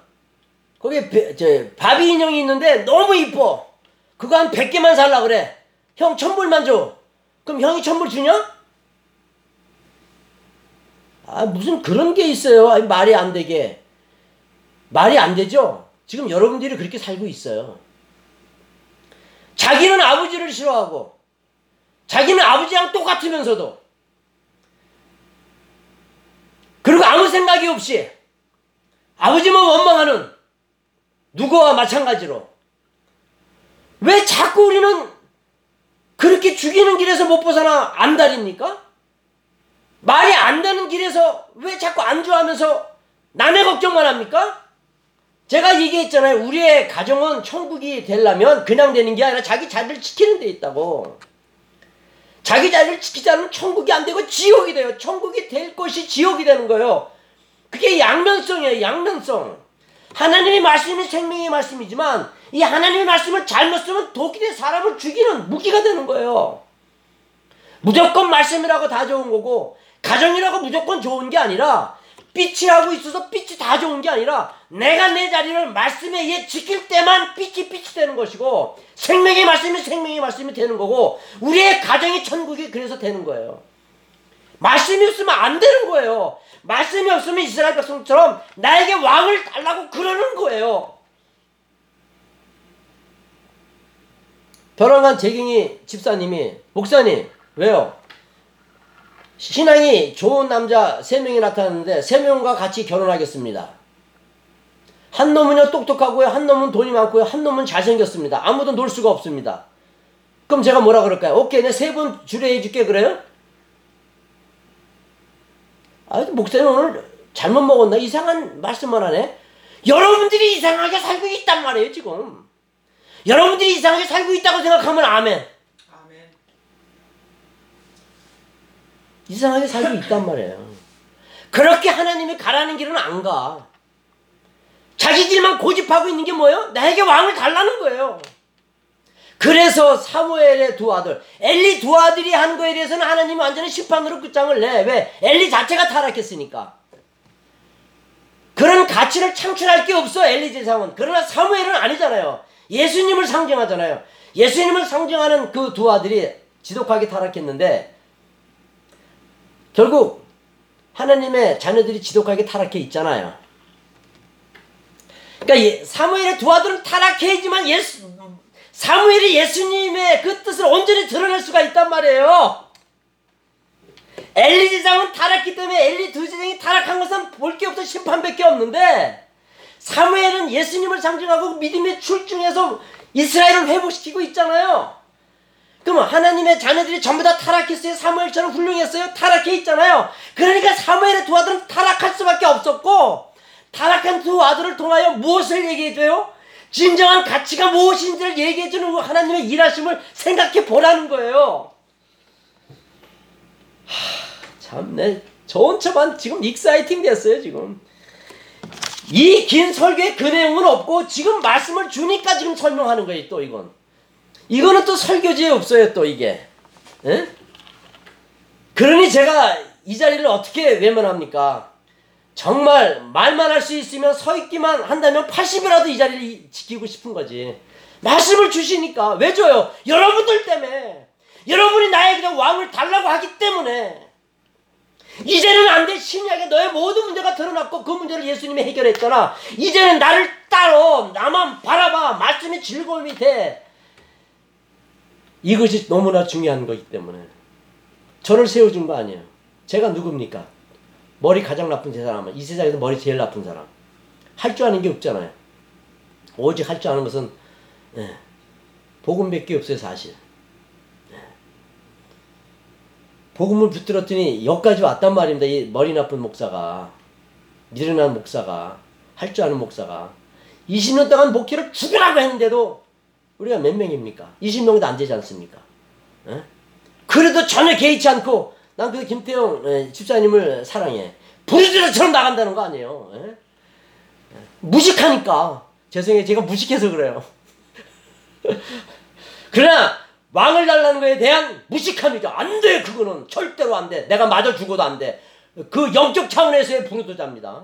거기 배- 저 바비 인형이 있는데 너무 이뻐. 그거 한 100개만 살라 그래. 형 천불만 줘. 그럼 형이 천불 주냐? 아 무슨 그런 게 있어요. 말이 안 되게. 말이 안 되죠? 지금 여러분들이 그렇게 살고 있어요. 자기는 아버지를 싫어하고, 자기는 아버지랑 똑같으면서도, 그리고 아무 생각이 없이, 아버지만 원망하는 누구와 마찬가지로, 왜 자꾸 우리는 그렇게 죽이는 길에서 못 벗어나 안달입니까? 말이 안 되는 길에서 왜 자꾸 안주하면서 남의 걱정만 합니까? 제가 얘기했잖아요. 우리의 가정은 천국이 되려면 그냥 되는 게 아니라 자기 자리를 지키는 데 있다고. 자기 자리를 지키지 않으면 천국이 안 되고 지옥이 돼요. 천국이 될 것이 지옥이 되는 거예요. 그게 양면성이에요. 양면성. 하나님의 말씀이 생명의 말씀이지만 이 하나님의 말씀을 잘못 쓰면 독이 돼 사람을 죽이는 무기가 되는 거예요. 무조건 말씀이라고 다 좋은 거고 가정이라고 무조건 좋은 게 아니라 빛이 하고 있어서 빛이 다 좋은 게 아니라 내가 내 자리를 말씀에 의해 지킬 때만 빛이 빛이 되는 것이고 생명의 말씀이 생명의 말씀이 되는 거고 우리의 가정이 천국이 그래서 되는 거예요. 말씀이 없으면 안 되는 거예요. 말씀이 없으면 이스라엘 백성처럼 나에게 왕을 달라고 그러는 거예요. 변호관 재경이 집사님이 목사님 왜요? 신앙이 좋은 남자 세 명이 나타났는데 세 명과 같이 결혼하겠습니다. 한 놈은요 똑똑하고요, 한 놈은 돈이 많고요, 한 놈은 잘생겼습니다. 아무도 놀 수가 없습니다. 그럼 제가 뭐라 그럴까요? 오케이, 내 세 분 주례해 줄게 그래요? 아, 목사님 오늘 잘못 먹었나? 이상한 말씀만 하네. 여러분들이 이상하게 살고 있단 말이에요 지금. 여러분들이 이상하게 살고 있다고 생각하면. 아멘. 이상하게 살고 있단 말이에요. 그렇게 하나님이 가라는 길은 안 가. 자기들만 고집하고 있는 게 뭐예요? 나에게 왕을 달라는 거예요. 그래서 사무엘의 두 아들, 엘리 두 아들이 한 거에 대해서는 하나님이 완전히 심판으로 끝장을 내. 왜? 엘리 자체가 타락했으니까. 그런 가치를 창출할 게 없어, 엘리 제사장은. 그러나 사무엘은 아니잖아요. 예수님을 상징하잖아요. 예수님을 상징하는 그 두 아들이 지독하게 타락했는데, 결국 하나님의 자녀들이 지독하게 타락해 있잖아요. 그러니까 예- 사무엘의 두 아들은 타락해지만 예수 사무엘이 예수님의 그 뜻을 온전히 드러낼 수가 있단 말이에요. 엘리 제장은 타락했기 때문에 엘리 두 제장이 타락한 것은 볼 게 없어 심판밖에 없는데 사무엘은 예수님을 상징하고 믿음의 출중해서 이스라엘을 회복시키고 있잖아요. 그럼 하나님의 자녀들이 전부 다 타락했어요. 사무엘처럼 훌륭했어요. 타락해 있잖아요. 그러니까 사무엘의 두 아들은 타락할 수밖에 없었고 타락한 두 아들을 통하여 무엇을 얘기해줘요? 진정한 가치가 무엇인지를 얘기해주는 그 하나님의 일하심을 생각해 보라는 거예요. 하, 참내 저 혼자만 지금 exciting 됐어요 지금. 이 긴 설교에 그 내용은 없고 지금 말씀을 주니까 지금 설명하는 거예요 또 이건. 이거는 또 설교지에 없어요 또 이게. 예? 그러니 제가 이 자리를 어떻게 외면합니까? 정말 말만 할 수 있으면 서 있기만 한다면 80이라도 이 자리를 이- 지키고 싶은 거지. 말씀을 주시니까 왜 줘요? 여러분들 때문에. 여러분이 나에게 왕을 달라고 하기 때문에. 이제는 안 돼. 신약에 너의 모든 문제가 드러났고 그 문제를 예수님이 해결했잖아. 이제는 나를 따로 나만 바라봐. 말씀의 즐거움이 돼. 이것이 너무나 중요한 거기 때문에. 저를 세워준 거 아니에요. 제가 누굽니까? 머리 가장 나쁜 세 사람은 이 세상에서 머리 제일 나쁜 사람. 할 줄 아는 게 없잖아요. 오직 할 줄 아는 것은 예, 복음밖에 없어요 사실. 예. 복음을 붙들었더니 여기까지 왔단 말입니다. 이 머리 나쁜 목사가 미련한 목사가 할 줄 아는 목사가 20년 동안 목회를 죽으라고 했는데도 우리가 몇 명입니까? 20명도 안 되지 않습니까? 예? 그래도 전혀 개의치 않고 난 그 김태형 예, 집사님을 사랑해. 부르짖어처럼 나간다는 거 아니에요. 예? 예. 무식하니까. 죄송해요. 제가 무식해서 그래요. 그러나 왕을 달라는 거에 대한 무식함이죠. 안 돼. 그거는 절대로 안 돼. 내가 맞아 죽어도 안 돼. 그 영적 차원에서의 부르도자입니다.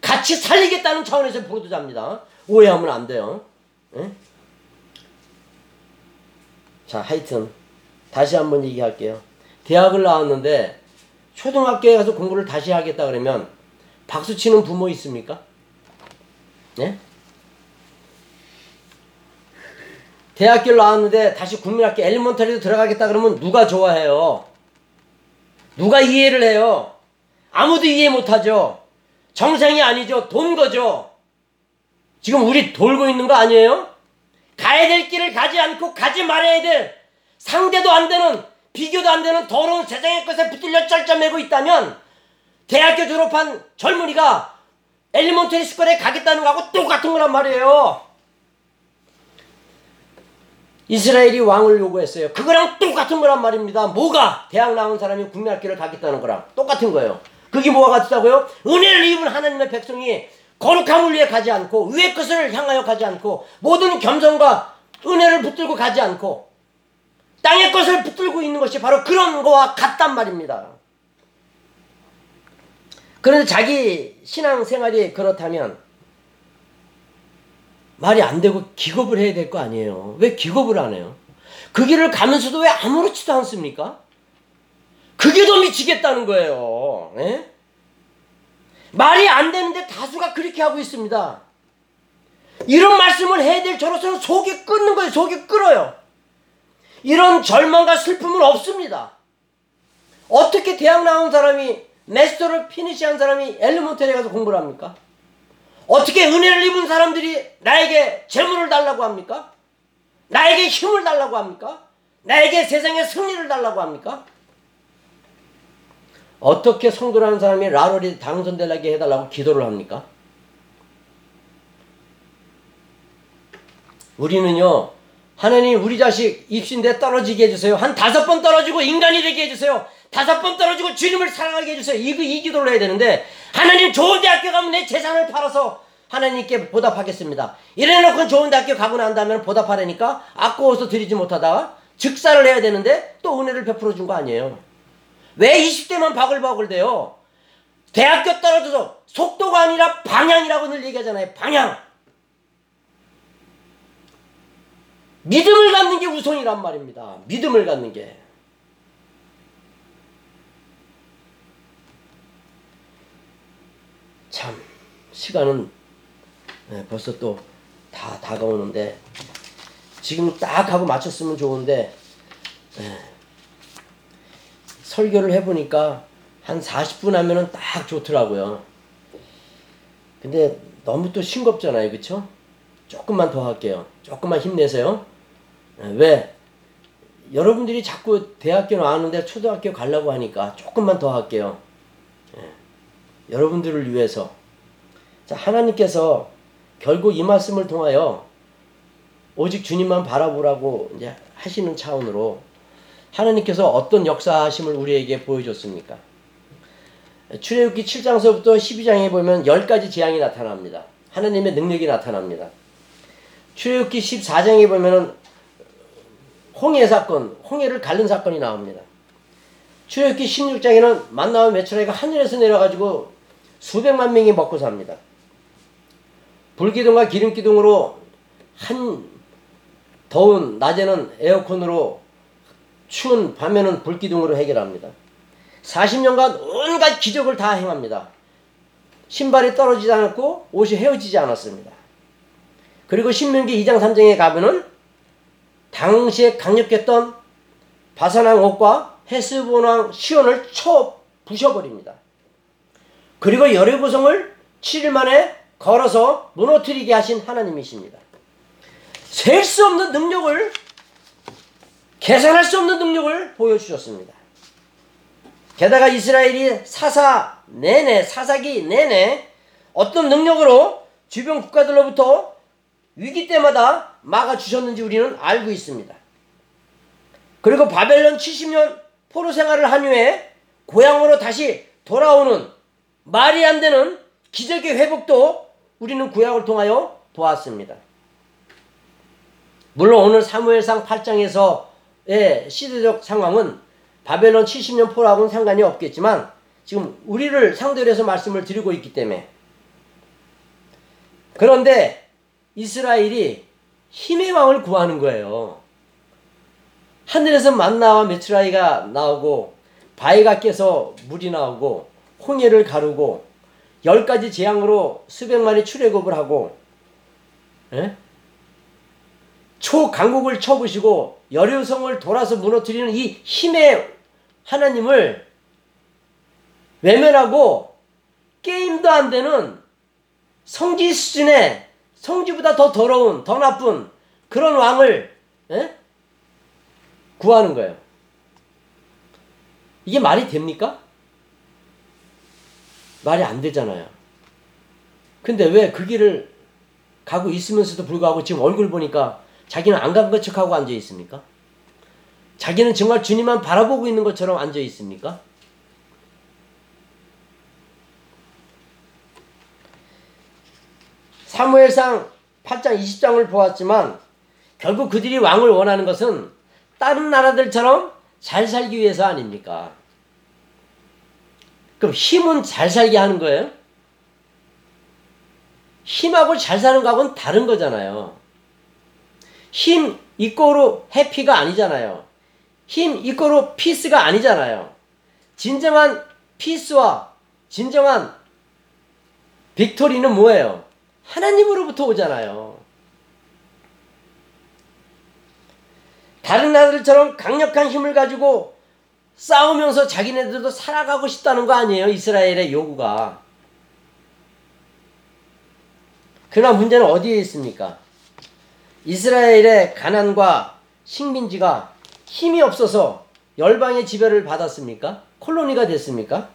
같이 살리겠다는 차원에서의 부르도자입니다. 오해하면 안 돼요. 예? 자, 하여튼 다시 한번 얘기할게요. 대학을 나왔는데 초등학교에 가서 공부를 다시 하겠다 그러면 박수 치는 부모 있습니까? 예? 대학교를 나왔는데 다시 국민학교 엘리먼터리도 들어가겠다 그러면 누가 좋아해요? 누가 이해를 해요? 아무도 이해 못하죠. 정상이 아니죠. 돈 거죠. 지금 우리 돌고 있는 거 아니에요? 가야 될 길을 가지 않고 가지 말아야 될 상대도 안 되는 비교도 안 되는 더러운 세상의 것에 붙들려 쩔쩔매고 있다면 대학교 졸업한 젊은이가 엘리먼터리 스쿨에 가겠다는 거하고 똑같은 거란 말이에요. 이스라엘이 왕을 요구했어요. 그거랑 똑같은 거란 말입니다. 뭐가? 대학 나온 사람이 국민학교를 가겠다는 거랑 똑같은 거예요. 그게 뭐가 같다고요? 은혜를 입은 하나님의 백성이 거룩함을 위해 가지 않고 위의 것을 향하여 가지 않고 모든 겸손과 은혜를 붙들고 가지 않고 땅의 것을 붙들고 있는 것이 바로 그런 거와 같단 말입니다. 그런데 자기 신앙 생활이 그렇다면 말이 안 되고 기겁을 해야 될 거 아니에요. 왜 기겁을 안 해요? 그 길을 가면서도 왜 아무렇지도 않습니까? 그게 더 미치겠다는 거예요. 예? 말이 안 되는데 다수가 그렇게 하고 있습니다. 이런 말씀을 해야 될 저로서는 속이 끓는 거예요. 속이 끓어요. 이런 절망과 슬픔은 없습니다. 어떻게 대학 나온 사람이 메스터를 피니시한 사람이 엘리먼터리에 가서 공부를 합니까? 어떻게 은혜를 입은 사람들이 나에게 재물을 달라고 합니까? 나에게 힘을 달라고 합니까? 나에게 세상의 승리를 달라고 합니까? 어떻게 성도라는 사람이 라롤이 당선되게 해달라고 기도를 합니까? 우리는요, 하나님 우리 자식 입신대 떨어지게 해주세요. 한 다섯 번 떨어지고 인간이 되게 해주세요. 다섯 번 떨어지고 주님을 사랑하게 해주세요. 이, 이 기도를 해야 되는데, 하나님 좋은 대학교 가면 내 재산을 팔아서 하나님께 보답하겠습니다. 이래놓고 좋은 대학교 가고 난 다음에 보답하려니까 아까워서 드리지 못하다가 즉사를 해야 되는데 또 은혜를 베풀어 준 거 아니에요. 왜 20대만 바글바글 돼요? 대학교 떨어져서 속도가 아니라 방향이라고 늘 얘기하잖아요. 방향. 믿음을 갖는 게 우선이란 말입니다. 믿음을 갖는 게. 참, 시간은 네, 벌써 또 다 다가오는데, 지금 딱 하고 마쳤으면 좋은데, 네, 설교를 해보니까 한 40분 하면은 딱 좋더라고요. 근데 너무 또 싱겁잖아요. 그쵸? 조금만 더 할게요. 조금만 힘내세요. 예, 왜? 여러분들이 자꾸 대학교 나왔는데 초등학교 가려고 하니까 조금만 더 할게요. 예, 여러분들을 위해서. 자, 하나님께서 결국 이 말씀을 통하여 오직 주님만 바라보라고 이제 하시는 차원으로 하나님께서 어떤 역사하심을 우리에게 보여줬습니까? 출애굽기 7장서부터 12장에 보면 10가지 재앙이 나타납니다. 하나님의 능력이 나타납니다. 출애굽기 14장에 보면은 홍해 사건, 홍해를 갈른 사건이 나옵니다. 출애굽기 16장에는 만나와 메추라기가 하늘에서 내려가지고 수백만 명이 먹고 삽니다. 불기둥과 기름기둥으로 한 더운 낮에는 에어컨으로 추운 밤에는 불기둥으로 해결합니다. 40년간 온갖 기적을 다 행합니다. 신발이 떨어지지 않았고 옷이 헤어지지 않았습니다. 그리고 신명기 2장 3장에 가면은 당시에 강력했던 바사왕 옥과 헤스본 왕 시온을 쳐 부셔버립니다. 그리고 여리고성을 7일 만에 걸어서 무너뜨리게 하신 하나님이십니다. 셀 수 없는 능력을 계산할 수 없는 능력을 보여주셨습니다. 게다가 이스라엘이 사사 내내 사사기 내내 어떤 능력으로 주변 국가들로부터 위기 때마다 막아 주셨는지 우리는 알고 있습니다. 그리고 바벨론 70년 포로 생활을 한 후에 고향으로 다시 돌아오는 말이 안 되는 기적의 회복도 우리는 구약을 통하여 보았습니다. 물론 오늘 사무엘상 8장에서 의 시대적 상황은 바벨론 70년 포로하고는 상관이 없겠지만 지금 우리를 상대로 해서 말씀을 드리고 있기 때문에 그런데 이스라엘이 힘의 왕을 구하는 거예요. 하늘에서 만나와 메추라이가 나오고 바위가 깨서 물이 나오고 홍해를 가르고 열 가지 재앙으로 수백 마리 출애굽을 하고 에? 초강국을 쳐부시고 여류성을 돌아서 무너뜨리는 이 힘의 하나님을 외면하고 게임도 안 되는 성지 수준의 성지보다 더 더러운 더 나쁜 그런 왕을 에? 구하는 거예요. 이게 말이 됩니까? 말이 안 되잖아요. 근데 왜 그 길을 가고 있으면서도 불구하고 지금 얼굴 보니까 자기는 안 간 것 척하고 앉아 있습니까? 자기는 정말 주님만 바라보고 있는 것처럼 앉아 있습니까? 사무엘상 8장 20장을 보았지만 결국 그들이 왕을 원하는 것은 다른 나라들처럼 잘 살기 위해서 아닙니까? 그럼 힘은 잘 살게 하는 거예요? 힘하고 잘 사는 거하고는 다른 거잖아요. 힘 이꼬로 해피가 아니잖아요. 힘 이꼬로 피스가 아니잖아요. 진정한 피스와 진정한 빅토리는 뭐예요? 하나님으로부터 오잖아요. 다른 나라들처럼 강력한 힘을 가지고 싸우면서 자기네들도 살아가고 싶다는 거 아니에요. 이스라엘의 요구가. 그러나 문제는 어디에 있습니까? 이스라엘의 가난과 식민지가 힘이 없어서 열방의 지배를 받았습니까? 콜로니가 됐습니까?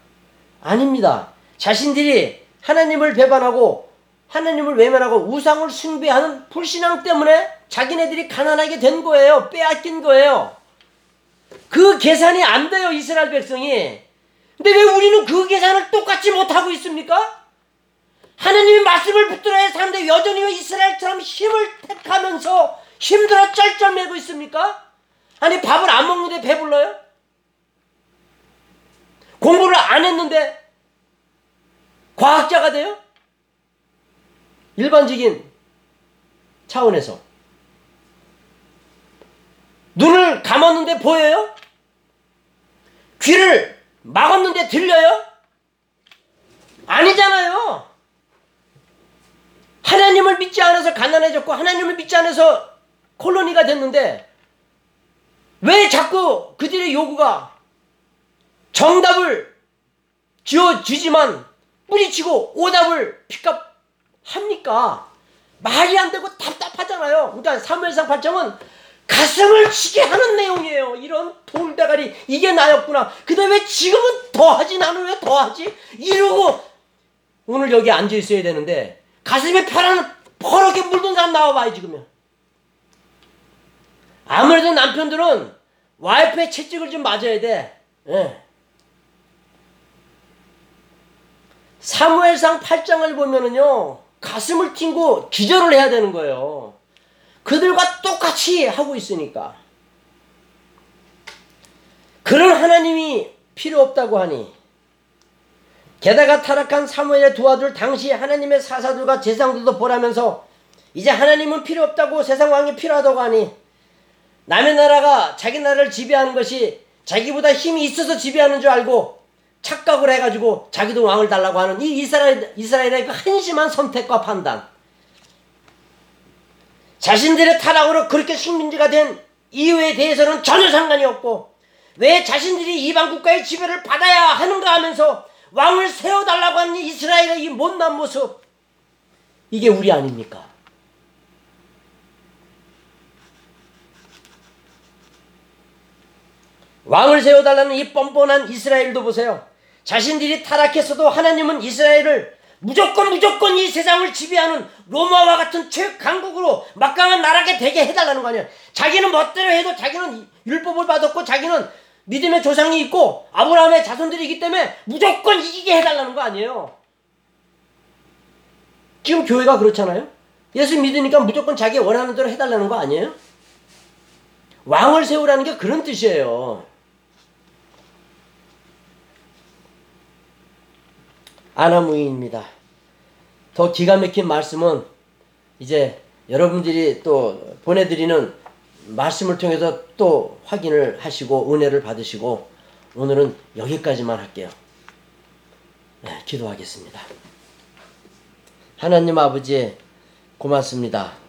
아닙니다. 자신들이 하나님을 배반하고 하나님을 외면하고 우상을 숭배하는 불신앙 때문에 자기네들이 가난하게 된 거예요. 빼앗긴 거예요. 그 계산이 안 돼요, 이스라엘 백성이. 근데 왜 우리는 그 계산을 똑같이 못하고 있습니까? 하나님의 말씀을 붙들어야 사람들이 여전히 왜 이스라엘처럼 힘을 택하면서 힘들어 쩔쩔매고 있습니까? 아니 밥을 안 먹는데 배불러요? 공부를 안 했는데 과학자가 돼요? 일반적인 차원에서 눈을 감았는데 보여요? 귀를 막았는데 들려요? 아니잖아요. 하나님을 믿지 않아서 가난해졌고 하나님을 믿지 않아서 콜로니가 됐는데 왜 자꾸 그들의 요구가 정답을 지어주지만 뿌리치고 오답을 픽업합니까? 말이 안 되고 답답하잖아요. 그러니까 사무엘상 8장은 가슴을 치게 하는 내용이에요. 이런 돌대가리 이게 나였구나. 왜 지금은 더하지 나는 왜 더하지? 이러고 오늘 여기 앉아 있어야 되는데 가슴에 파란 퍼렇게 물든 사람 나와봐요 지금요. 아무래도 남편들은 와이프의 채찍을 좀 맞아야 돼. 예. 사무엘상 8장을 보면은요 가슴을 튕고 기절을 해야 되는 거예요. 그들과 똑같이 하고 있으니까. 그런 하나님이 필요 없다고 하니 게다가 타락한 사무엘의 두 아들 당시 하나님의 사사들과 제사장들도 보라면서 이제 하나님은 필요 없다고 세상 왕이 필요하다고 하니 남의 나라가 자기 나라를 지배하는 것이 자기보다 힘이 있어서 지배하는 줄 알고 착각을 해가지고 자기도 왕을 달라고 하는 이 이스라엘, 이스라엘의 그 한심한 선택과 판단. 자신들의 타락으로 그렇게 식민지가 된 이유에 대해서는 전혀 상관이 없고 왜 자신들이 이방 국가의 지배를 받아야 하는가 하면서 왕을 세워달라고 하는 이 이스라엘의 이 못난 모습 이게 우리 아닙니까? 왕을 세워달라는 이 뻔뻔한 이스라엘도 보세요. 자신들이 타락했어도 하나님은 이스라엘을 무조건 무조건 이 세상을 지배하는 로마와 같은 최강국으로 막강한 나라게 되게 해달라는 거 아니에요. 자기는 멋대로 해도 자기는 율법을 받았고 자기는 믿음의 조상이 있고 아브라함의 자손들이기 때문에 무조건 이기게 해달라는 거 아니에요. 지금 교회가 그렇잖아요. 예수 믿으니까 무조건 자기 원하는 대로 해달라는 거 아니에요? 왕을 세우라는 게 그런 뜻이에요. 아나무인입니다. 더 기가 막힌 말씀은 이제 여러분들이 또 보내드리는 말씀을 통해서 또 확인을 하시고 은혜를 받으시고 오늘은 여기까지만 할게요. 네, 기도하겠습니다. 하나님 아버지 고맙습니다.